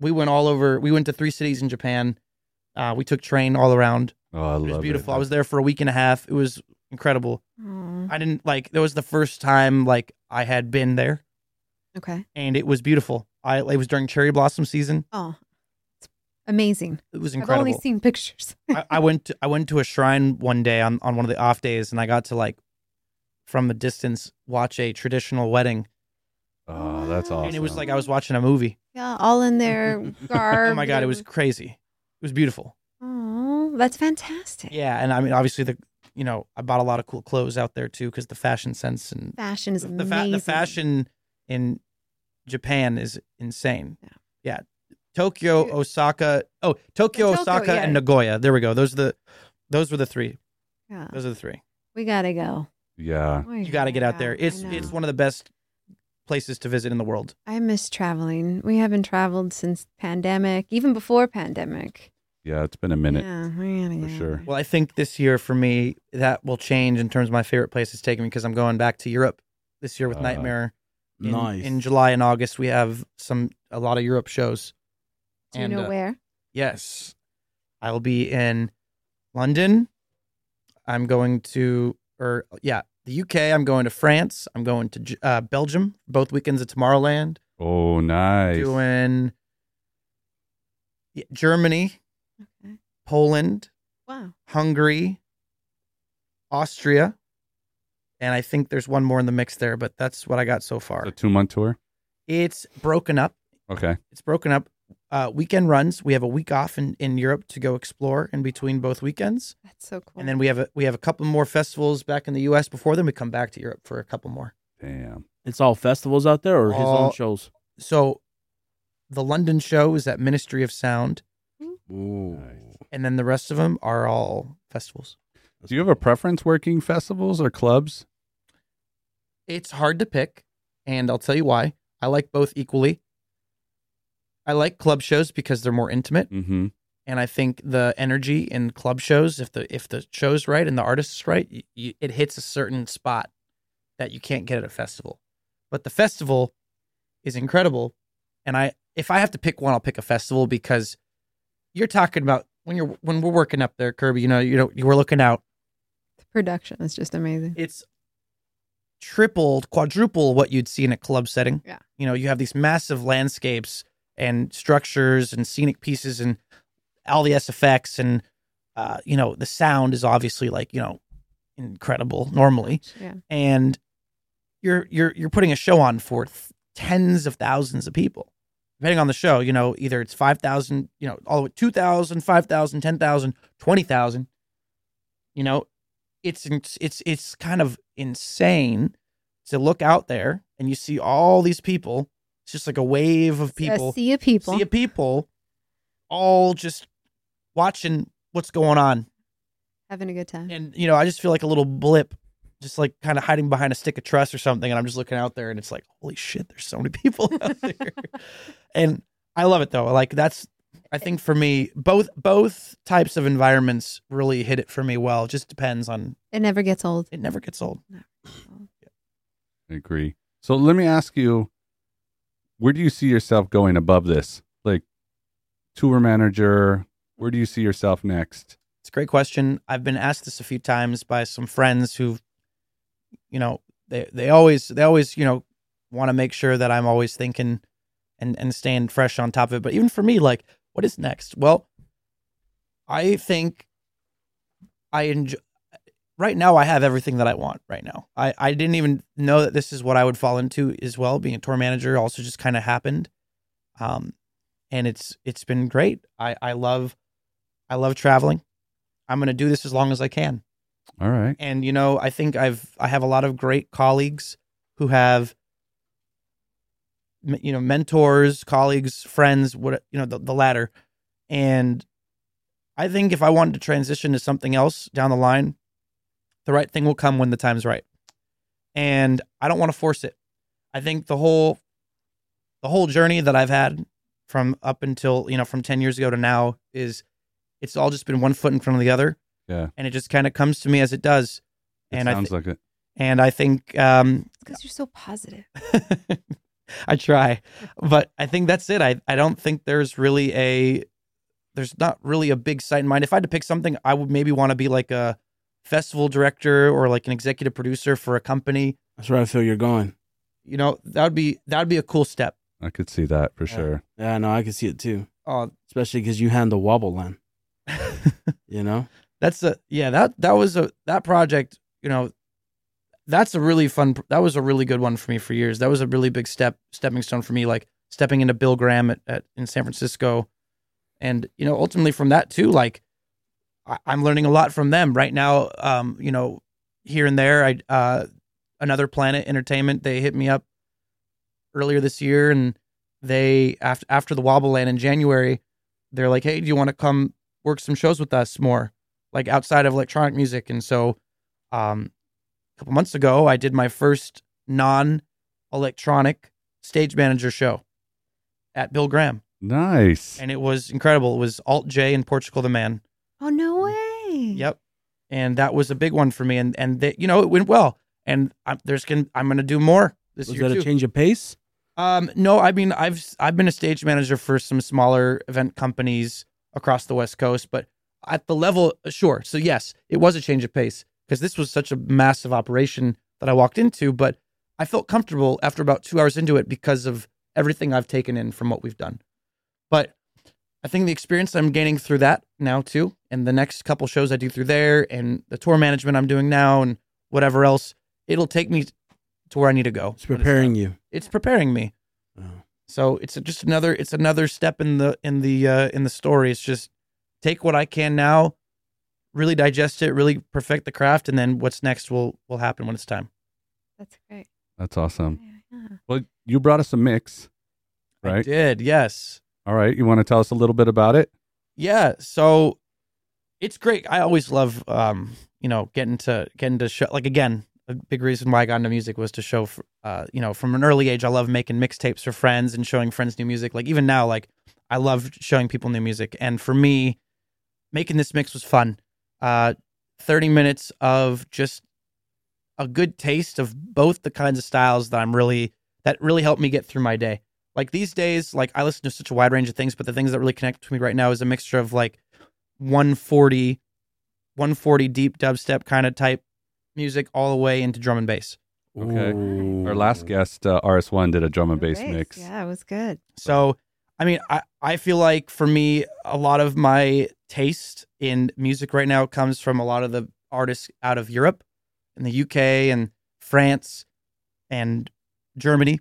we went all over we went to three cities in Japan. Uh, we took train all around. Oh, I It love was beautiful. It. I was there for a week and a half. It was incredible. Aw, I didn't like that was the first time like I had been there okay. and it was beautiful. I it was during cherry blossom season. Oh, it's amazing. It was incredible. I've incredible. only seen pictures. I, I went to, I went to a shrine one day on, on one of the off days and I got to like from a distance watch a traditional wedding Oh, that's awesome. and it was like I was watching a movie. yeah, all in their garb. oh my god, it was crazy. It was beautiful. That's fantastic. Yeah, and I mean obviously the you know I bought a lot of cool clothes out there too because the fashion sense and Fashion is the, amazing. fa- the fashion in Japan is insane. Yeah. Yeah. Tokyo, Osaka. Oh, Tokyo, Tokyo, Osaka, yeah. and Nagoya. There we go. Those are the those were the three. Yeah, Those are the three. we gotta go. yeah. We You got to get out there. It's it's one of the best places to visit in the world. I miss traveling. We haven't traveled since pandemic, even before pandemic. Yeah, it's been a minute. Yeah, we for get sure. Well, I think this year for me that will change in terms of my favorite places taking me because I'm going back to Europe this year with Uh, NGHTMRE. In, nice. In July and August, we have some a lot of Europe shows. Do you know uh, where? Yes. I will be in London. I'm going to, or yeah, the UK. I'm going to France. I'm going to uh, Belgium. Both weekends at Tomorrowland. Oh, nice. Doing Germany, Okay. Poland, Wow. Hungary, Austria, and I think there's one more in the mix there. But that's what I got so far. a two month tour. It's broken up. Okay. It's broken up. Uh, weekend runs. We have a week off in, in Europe to go explore in between both weekends. That's so cool. And then we have a we have a couple more festivals back in the U.S. Before then, we come back to Europe for a couple more. Damn. it's all festivals out there or his own shows? So, the London show is at Ministry of Sound, Ooh. and then the rest of them are all festivals. Do you have a preference working festivals or clubs? It's hard to pick, and I'll tell you why. I like both equally. I like club shows because they're more intimate, Mm-hmm. and I think the energy in club shows, if the if the show's right and the artist is right, y y it hits a certain spot that you can't get at a festival. But the festival is incredible, and I if I have to pick one, I'll pick a festival because you're talking about when you're when we're working up there, Kirby. You know, you know, you were looking out. the production is just amazing. It's tripled, quadruple what you'd see in a club setting. Yeah. You know, you have these massive landscapes and structures and scenic pieces and all the SFX and uh, you know, the sound is obviously like, you know, incredible normally. Yeah. And you're you're you're putting a show on for th- tens of thousands of people. Depending on the show, you know, either it's 5,000, you know, all the way 2,000, 5,000, 10,000, 20,000. You know, it's it's it's kind of insane to look out there and you see all these people. It's just like a wave of people, See A people. sea of people, all just watching what's going on. having a good time. And you know, I just feel like a little blip, just like kind of hiding behind a stick of truss or something. And I'm just looking out there, and it's like, holy shit, there's so many people out there. and I love it though. Like that's, I think for me, both both types of environments really hit it for me well. It just depends on. It never gets old. It never gets old. I agree. So let me ask you, where do you see yourself going above this? Like tour manager, where do you see yourself next? It's a great question. I've been asked this a few times by some friends who, you know, they they always they always you know want to make sure that I'm always thinking and and staying fresh on top of it. But even for me, like, what is next? Well, I think I enjoy. Right now, I have everything that I want. Right now, I I didn't even know that this is what I would fall into as well. Being a tour manager also just kind of happened, um, and it's it's been great. I I love I love traveling. I'm to do this as long as I can. All right. and you know i think i've i have a lot of great colleagues who have you know mentors colleagues friends what you know the, the latter. And i think if i wanted to transition to something else down the line the right thing will come when the time's right. And i don't want to force it. I think the whole the whole journey that i've had from up until you know from 10 years ago to now is it's all just been one foot in front of the other Yeah. and it just kind of comes to me as it does It and I sounds like it. and I think um, Because you're so positive. I try, but I think that's it. I I don't think there's really a there's not really a big sight in mind. If I had to pick something, I would maybe want to be like a festival director or like an executive producer for a company. That's where I feel you're going. You know, that would be that would be a cool step. I could see that for Yeah. sure. Yeah, no, I could see it too. Oh, Especially because you handle Wobbleland. You know, that's a yeah that that was a that project. You know, that's a really fun. That was a really good one for me for years. That was a really big step stepping stone for me. Like stepping into Bill Graham at, at in San Francisco, and you know ultimately from that too. Like I, I'm learning a lot from them right now. Um, you know, here and there. I uh, another Planet Entertainment. They hit me up earlier this year, and they after after the Wobbleland in January, they're like, "Hey, do you want to come work some shows with us more, like outside of electronic music?" And so, um, a couple months ago, I did my first non-electronic stage manager show at Bill Graham, Nice. and it was incredible. It was alt-J and Portugal the Man. Oh no way. Yep. And that was a big one for me, and and they, you know it went well. And I'm, there's gonna I'm gonna do more this was year that too. a change of pace? Um, no, I mean I've I've been a stage manager for some smaller event companies across the West Coast, but at the level, sure. So yes, it was a change of pace because this was such a massive operation that I walked into, but I felt comfortable after about two hours into it because of everything I've taken in from what we've done. But I think the experience I'm gaining through that now too, and the next couple shows I do through there, and the tour management I'm doing now, and whatever else, it'll take me to where I need to go. It's preparing you. It's preparing me. Oh. So it's just another it's another step in the in the uh, in the story. It's just take what I can now, really digest it, really perfect the craft, and then what's next will will happen when it's time. That's great. That's awesome. Yeah, yeah. Well, you brought us a mix, I right? did, yes. All right. You want to tell us a little bit about it? Yeah, so it's great. I always love um, you know, getting to getting to show like again, a big reason why I got into music was to show f- uh, you know, from an early age I love making mixtapes for friends and showing friends new music. Like even now like I love showing people new music and for me making this mix was fun. Uh 30 minutes of just a good taste of both the kinds of styles that I'm really that really helped me get through my day. Like these days, like I listen to such a wide range of things, but the things that really connect to me right now is a mixture of like 140 140 deep dubstep kind of type music all the way into drum and bass. Okay. Ooh. Our last guest, uh, RS1, did a drum and bass Great. mix. Yeah, it was good. So, I mean, I, I feel like for me, a lot of my taste in music right now comes from a lot of the artists out of Europe and the UK and France and Germany.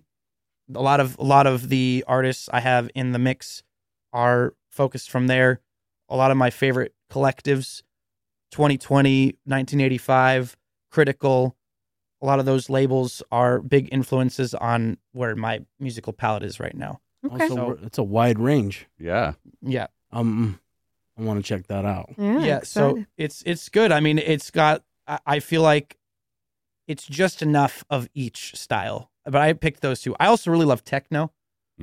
A lot of a lot of the artists I have in the mix are focused from there. A lot of my favorite collectives 2020, 1985, Critical, a lot of those labels are big influences on where my musical palette is right now. Okay. Also, So- it's a wide range. Yeah. Yeah. Um, I want to check that out. yeah. yeah so excited. it's it's good i mean it's got I, I feel like it's just enough of each style but i picked those two i also really love techno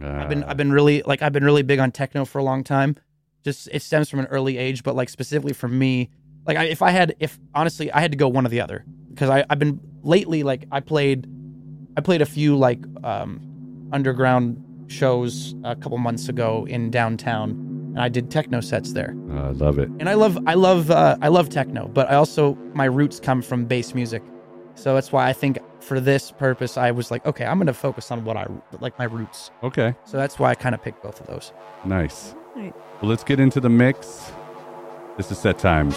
i've been i've been really like i've been really big on techno for a long time just it stems from an early age but like specifically for me like I, if i had if honestly i had to go one or the other because I, i've been lately like i played i played a few like um underground shows a couple months ago in downtown and i did techno sets there I love it. and I love I love uh, I love techno, but I also my roots come from bass music, so that's why I think for this purpose I was like, okay, I'm going to focus on what I like my roots. Okay. So that's why I kind of picked both of those. Nice. Right. Well, let's get into the mix. This is Set Times.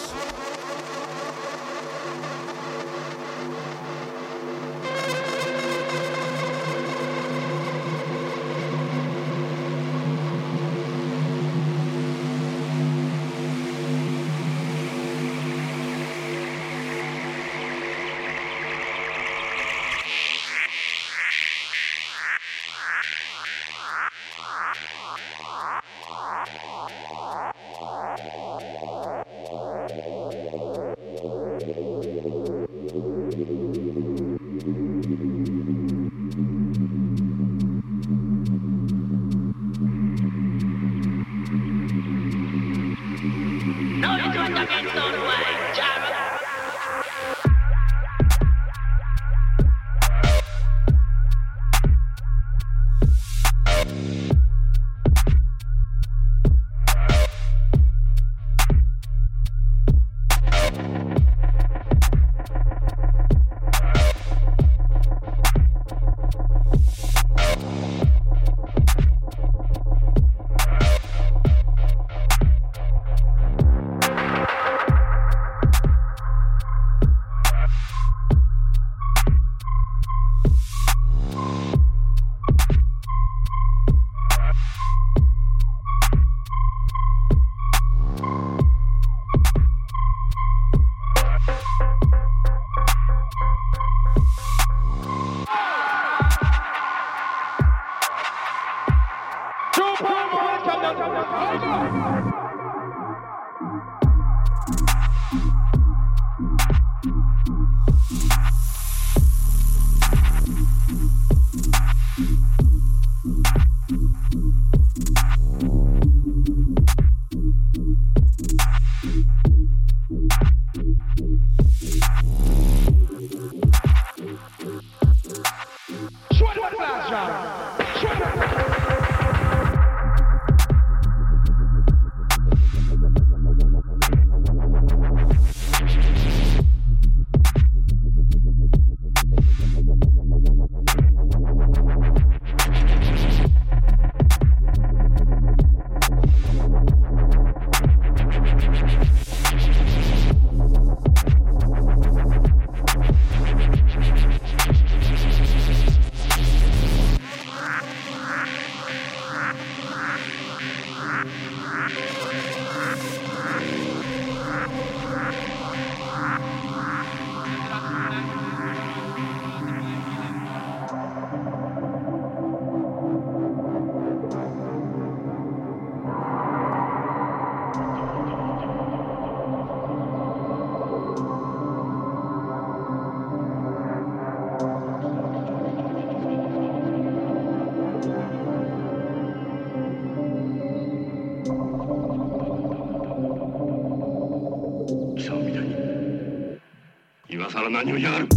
año ya. Lo...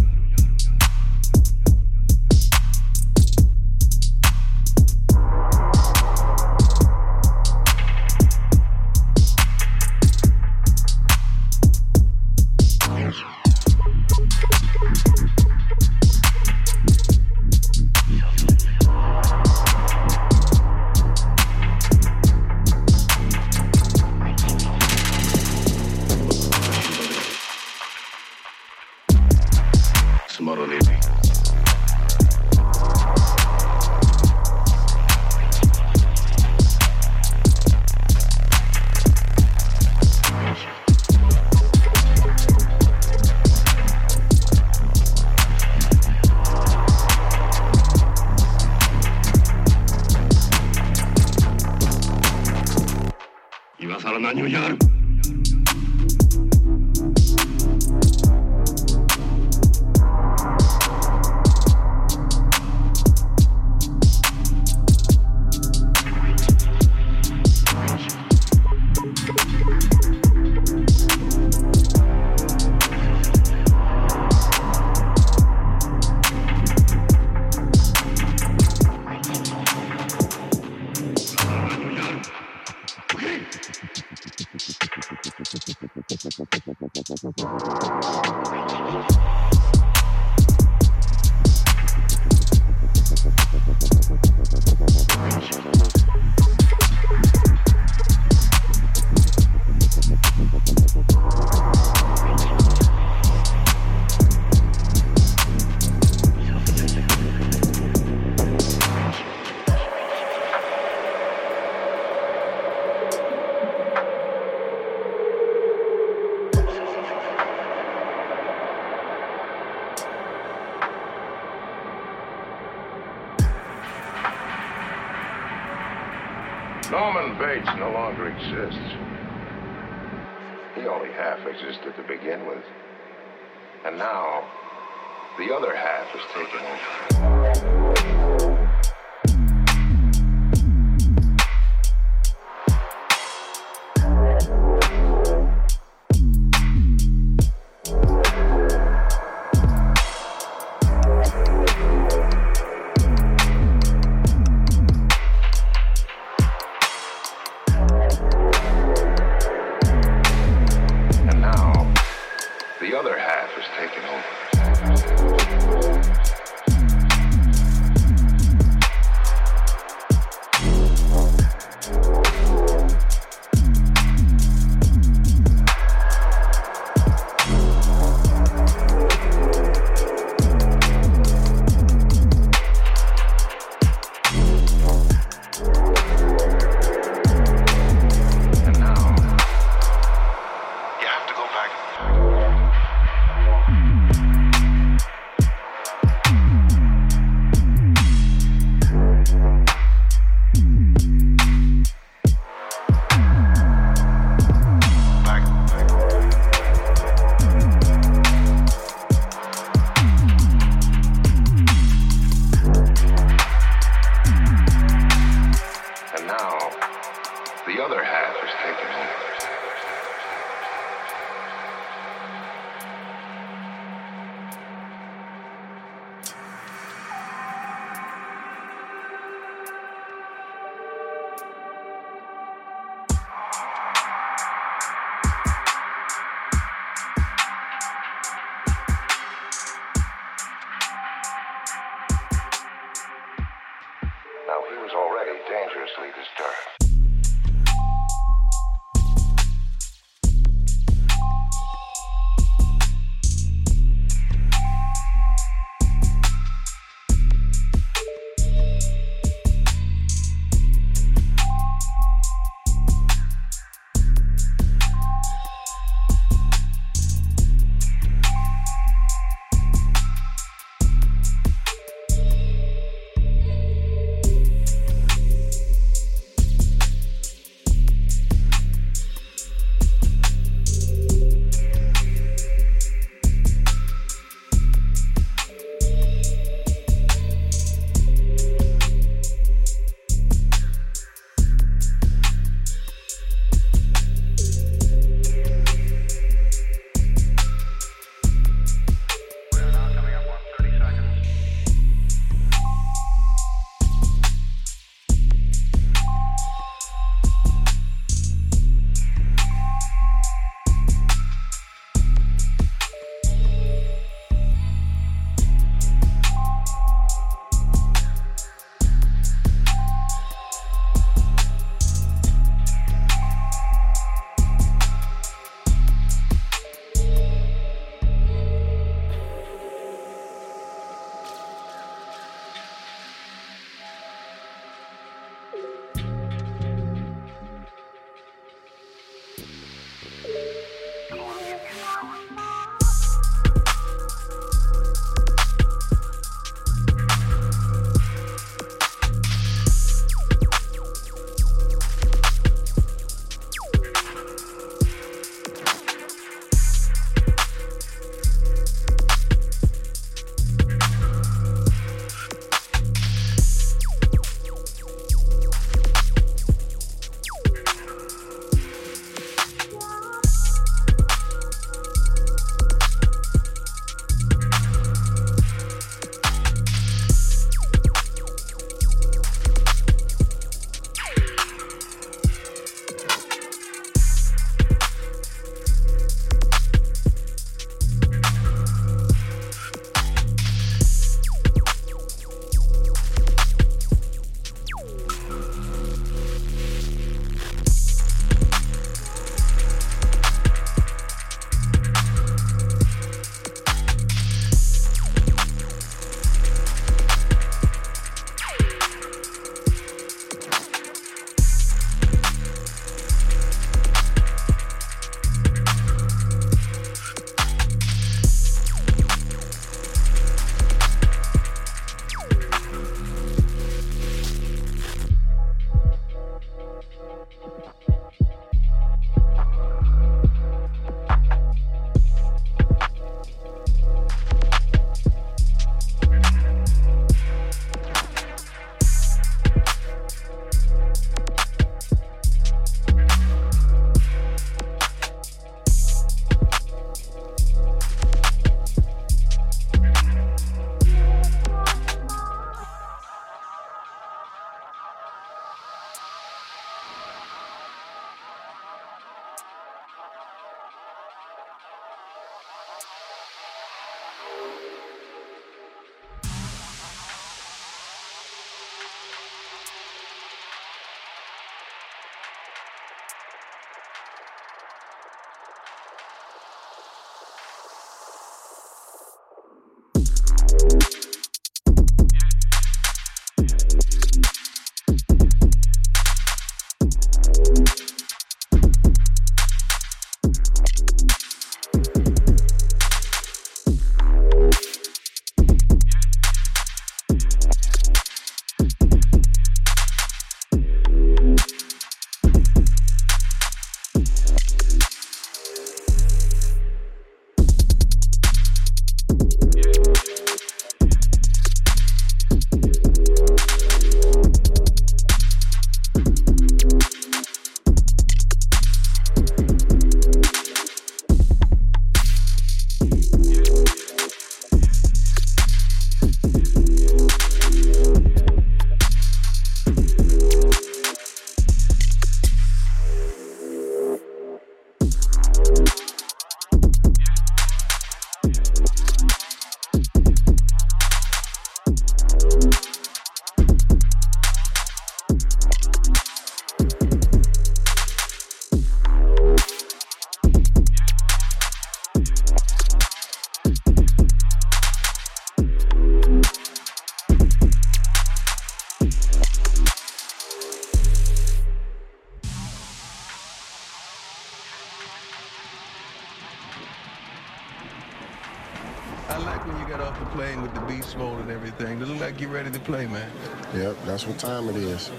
like when you got off the plane with the beast mode and everything. It looked like you're ready to play, man. Yep, that's what time it is.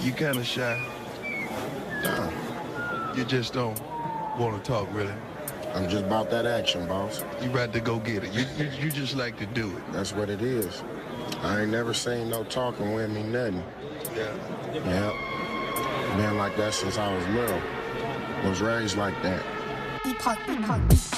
You kind of shy. Nah. You just don't want to talk, really. I'm just about that action, boss. You ready to go get it. You, you, you just like to do it. That's what it is. I ain't never seen no talking with me nothing. Yeah. Yep. Been like that since I was little. Was raised like that. Epoch, epoch, epoch.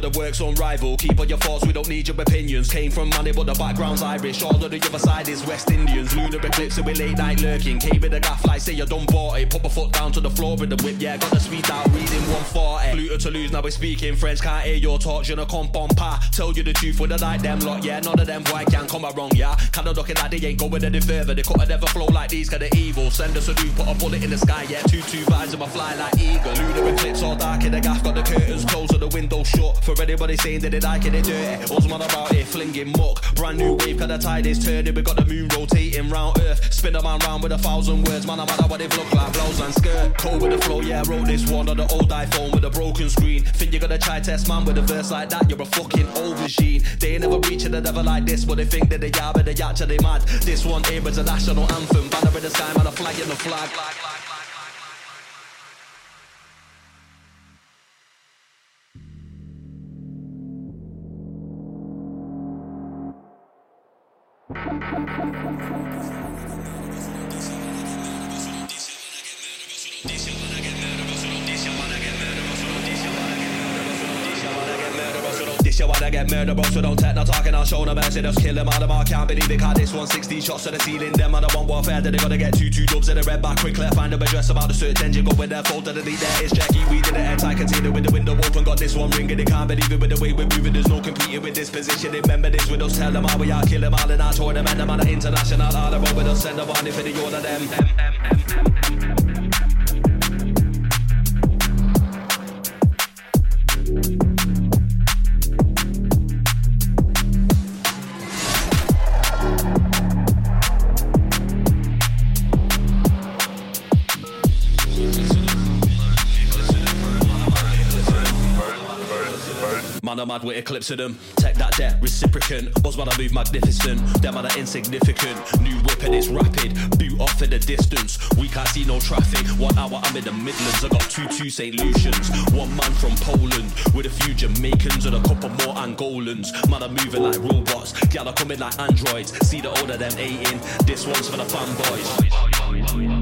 The work's unrivaled. Keep on your thoughts, we don't need your opinions. Came from money, but the background's Irish. All of the other side is West Indians. Lunar eclipse, so we late night lurking. Came with a gaff like say you done bought it. Put my foot down to the floor with the whip, yeah. Got the speed out, reading 140. Eh. Fluter to lose, now we speaking French. Can't hear your talk, je ne comprends pas. Tell you the truth, with the like them lot, yeah. None of them boy can come wrong, yeah. Kinda looking like they ain't going any further. They couldn't ever flow like these, cause they evil. Send us a dude, put a bullet in the sky, yeah. Two two vibes and my fly like eagle. Lunar eclipse all dark in the gaff, got the curtains closed and the window shut. For anybody saying that they like it, they dirty. All's man about it, flinging muck. Brand new wave, cause the tide is turning. We got the moon rotating round Earth. Spin a man round with a thousand words. Man, I'm mad what they look like, blouse and skirt. Cold with the flow, yeah, I wrote this one on the old iPhone with a broken screen. Think you're gonna try test man with a verse like that? You're a fucking aubergine. They ain't never reaching a never like this, but they think that they are, but they actually mad. This one here is a national anthem. Banner in the sky, man, a flag in the flag. This year Thank you. I get murdered, bro, so don't take no talking, I'll show no mercy, just kill them all them, I can't believe it, cause this one 16 shots to the ceiling, them on the one warfare, that they gotta get two, two dubs in the red back, quickly find them address about the search engine, go with their folder, delete that, it's Jackie, we did it, anti-container with the window open, got this one ringing, they can't believe it with the way we're moving, there's no competing with this position, remember this with us, tell them how we are, kill them all in our tournament, them on the international, all the road with us, send them on for the all of them, them, them, them, them, them. Man, I'm mad with eclipse of them. Take that debt, reciprocant. Boss man, I move magnificent. Them man are insignificant. New whip and it's rapid. Boot off in the distance. We can't see no traffic. One hour, I'm in the Midlands. I got two two St. Lucians. One man from Poland with a few Jamaicans and a couple more Angolans. Man, I'm moving like robots. Gal are coming like androids. See the order them eating. This one's for the fanboys.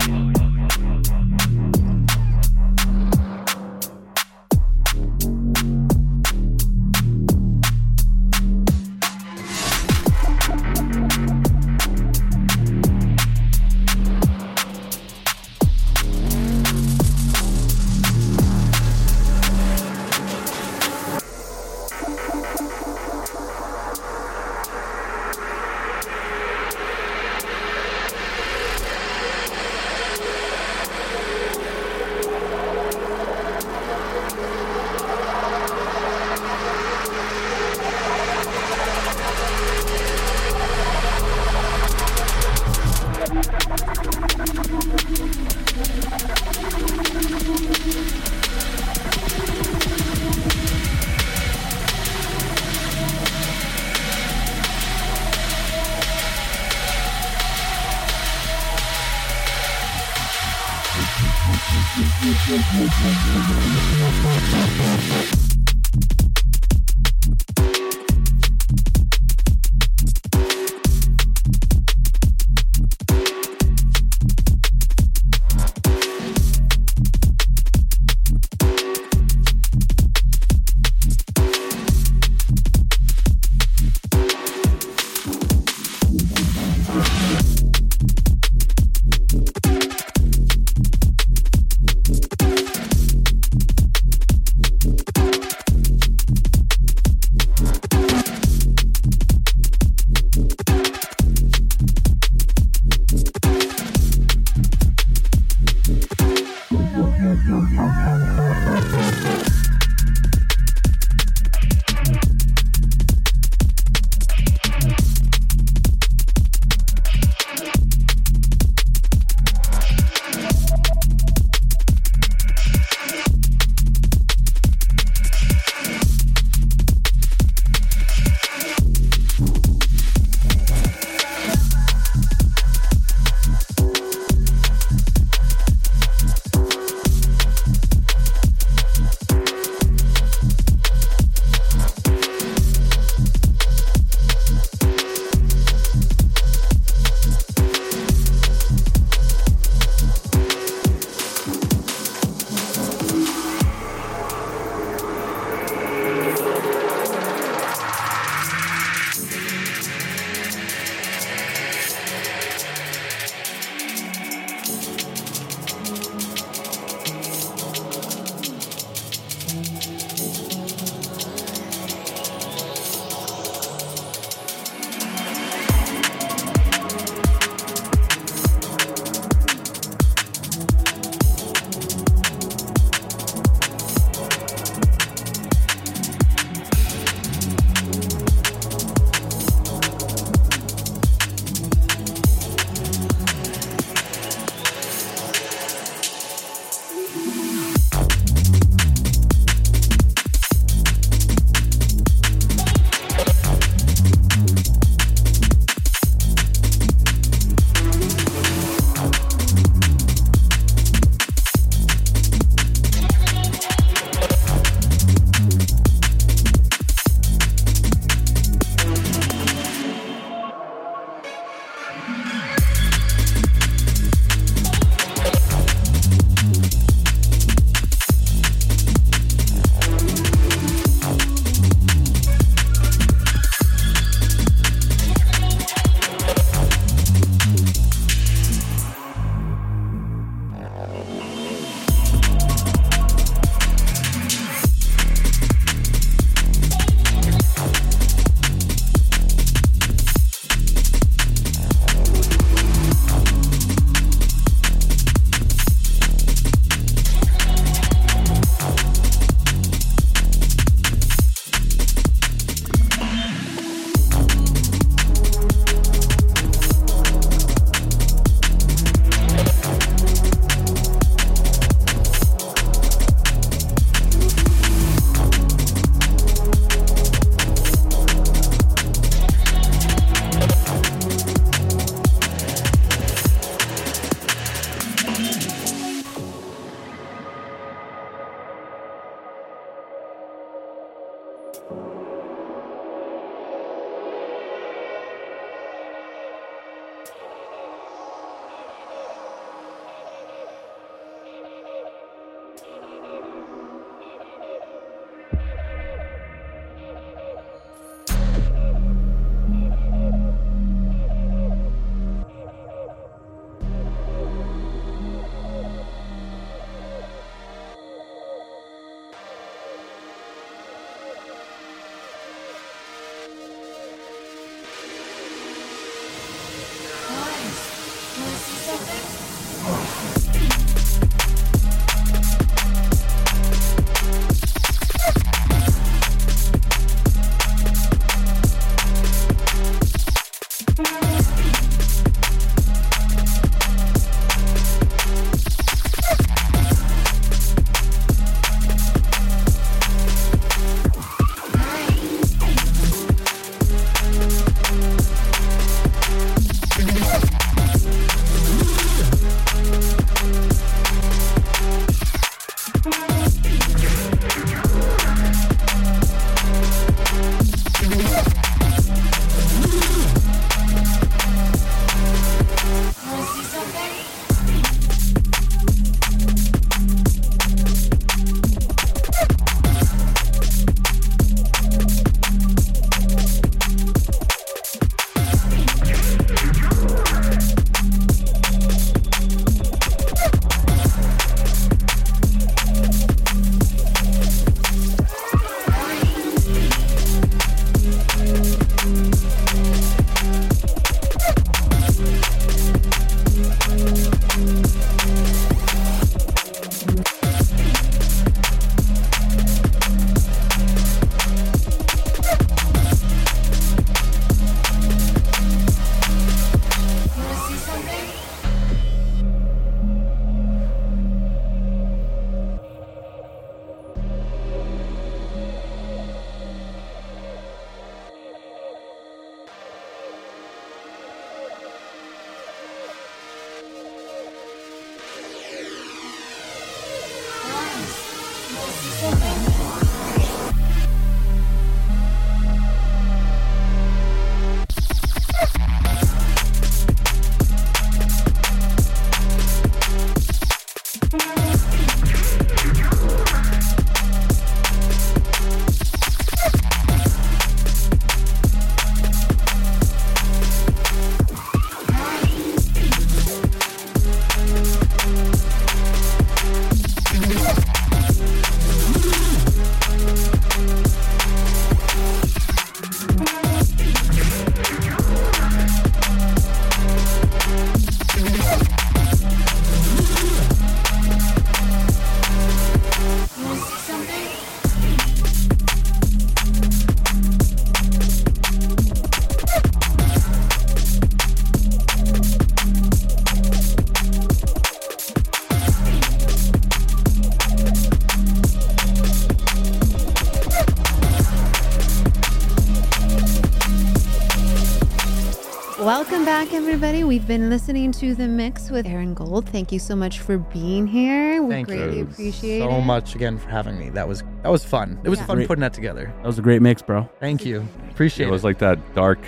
Back, everybody. We've been listening to the mix with Aren Gold. Thank you so much for being here. We Thank greatly you appreciate so it. much again for having me. That was that was fun. It was Yeah. fun Great. putting that together. That was a great mix, bro. Thank you. Appreciate It it. was like that dark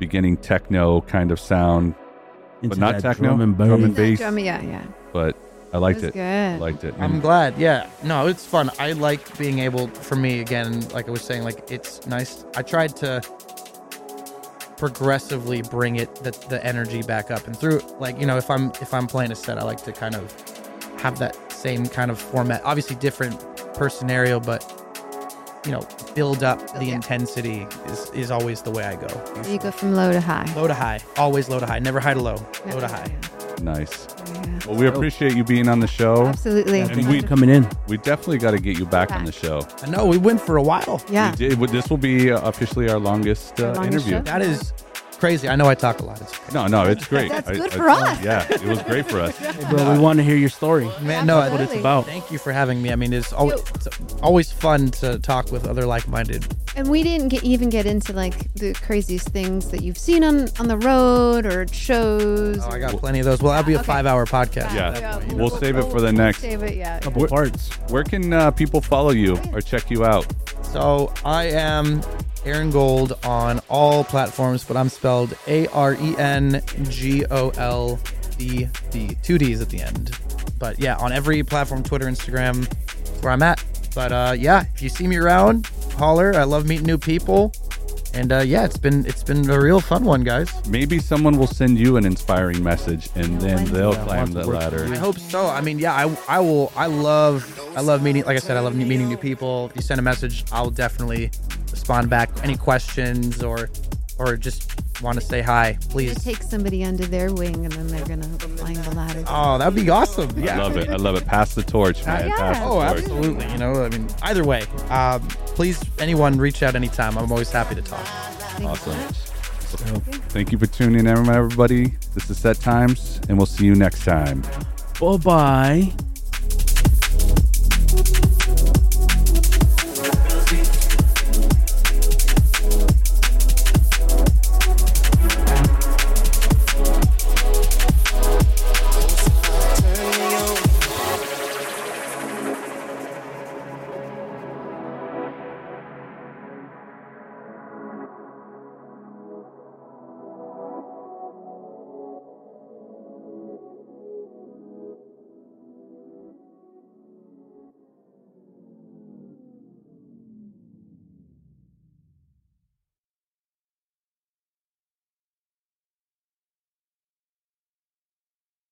beginning techno kind of sound, Into but not techno, drum and drum and bass. bass. Drum, yeah, yeah. But I liked was it. good. I liked it. I'm And glad. Yeah. No, it's fun. I like being able for me again, like I was saying, like it's nice. I tried to progressively bring it the, the energy back up. And through like you know if i'm if i'm playing a set i like to kind of have that same kind of format. Obviously different per scenario but you know build up the Yeah. intensity is is always the way i go. You go from low to high. low to high. Always low to high. Never high to low. Yeah, low to high nice. yeah. Well, we appreciate you being on the show. Absolutely. Yeah, And thank we- you for coming in. We definitely got to get you back on the show. i know we went for a while yeah. We did- this will be uh, officially our longest, uh, Our longest interview. show. that is crazy i know i talk a lot it's okay. No, no, it's great. That's good I- for us. Yeah, it was great for us. Hey, bro, we want to hear your story. man no That's what it's Absolutely. about. Thank you for having me. I mean, it's always, it's always fun to talk with other like-minded. And we didn't get, even get into like the craziest things that you've seen on on the road or at shows. Oh, I or- got plenty of those. Well, that'll be a Okay. five-hour podcast. Yeah. at that point, you We'll know. save it for the next. Save it, yeah. Couple What- parts. Where can uh, people follow you or check you out? So I am Aren Gold on all platforms, but I'm spelled A R E N G O L D D, two D's at the end. But yeah, on every platform, Twitter, Instagram, where I'm at. But uh, yeah, if you see me around, holler. I love meeting new people. And uh, yeah, it's been it's been a real fun one, guys. Maybe someone will send you an inspiring message, and then they'll Yeah, climb the ladder. I hope so. I mean, yeah, I, I will. I love I love meeting. Like I said, I love meeting new people. If you send a message, I'll definitely respond back. Any questions or or just want to say hi, You please. take somebody under their wing and then they're gonna climb the ladder. Oh, that'd be awesome. I Yeah. love it. I love it. Pass the torch, man. yeah. Pass the Oh, torch. absolutely. You know, I mean, either way, um, please, anyone reach out anytime. I'm always happy to talk. Thank you so Awesome. Thank you for tuning in, everybody. This is Set Times, and we'll see you next time. Bye bye.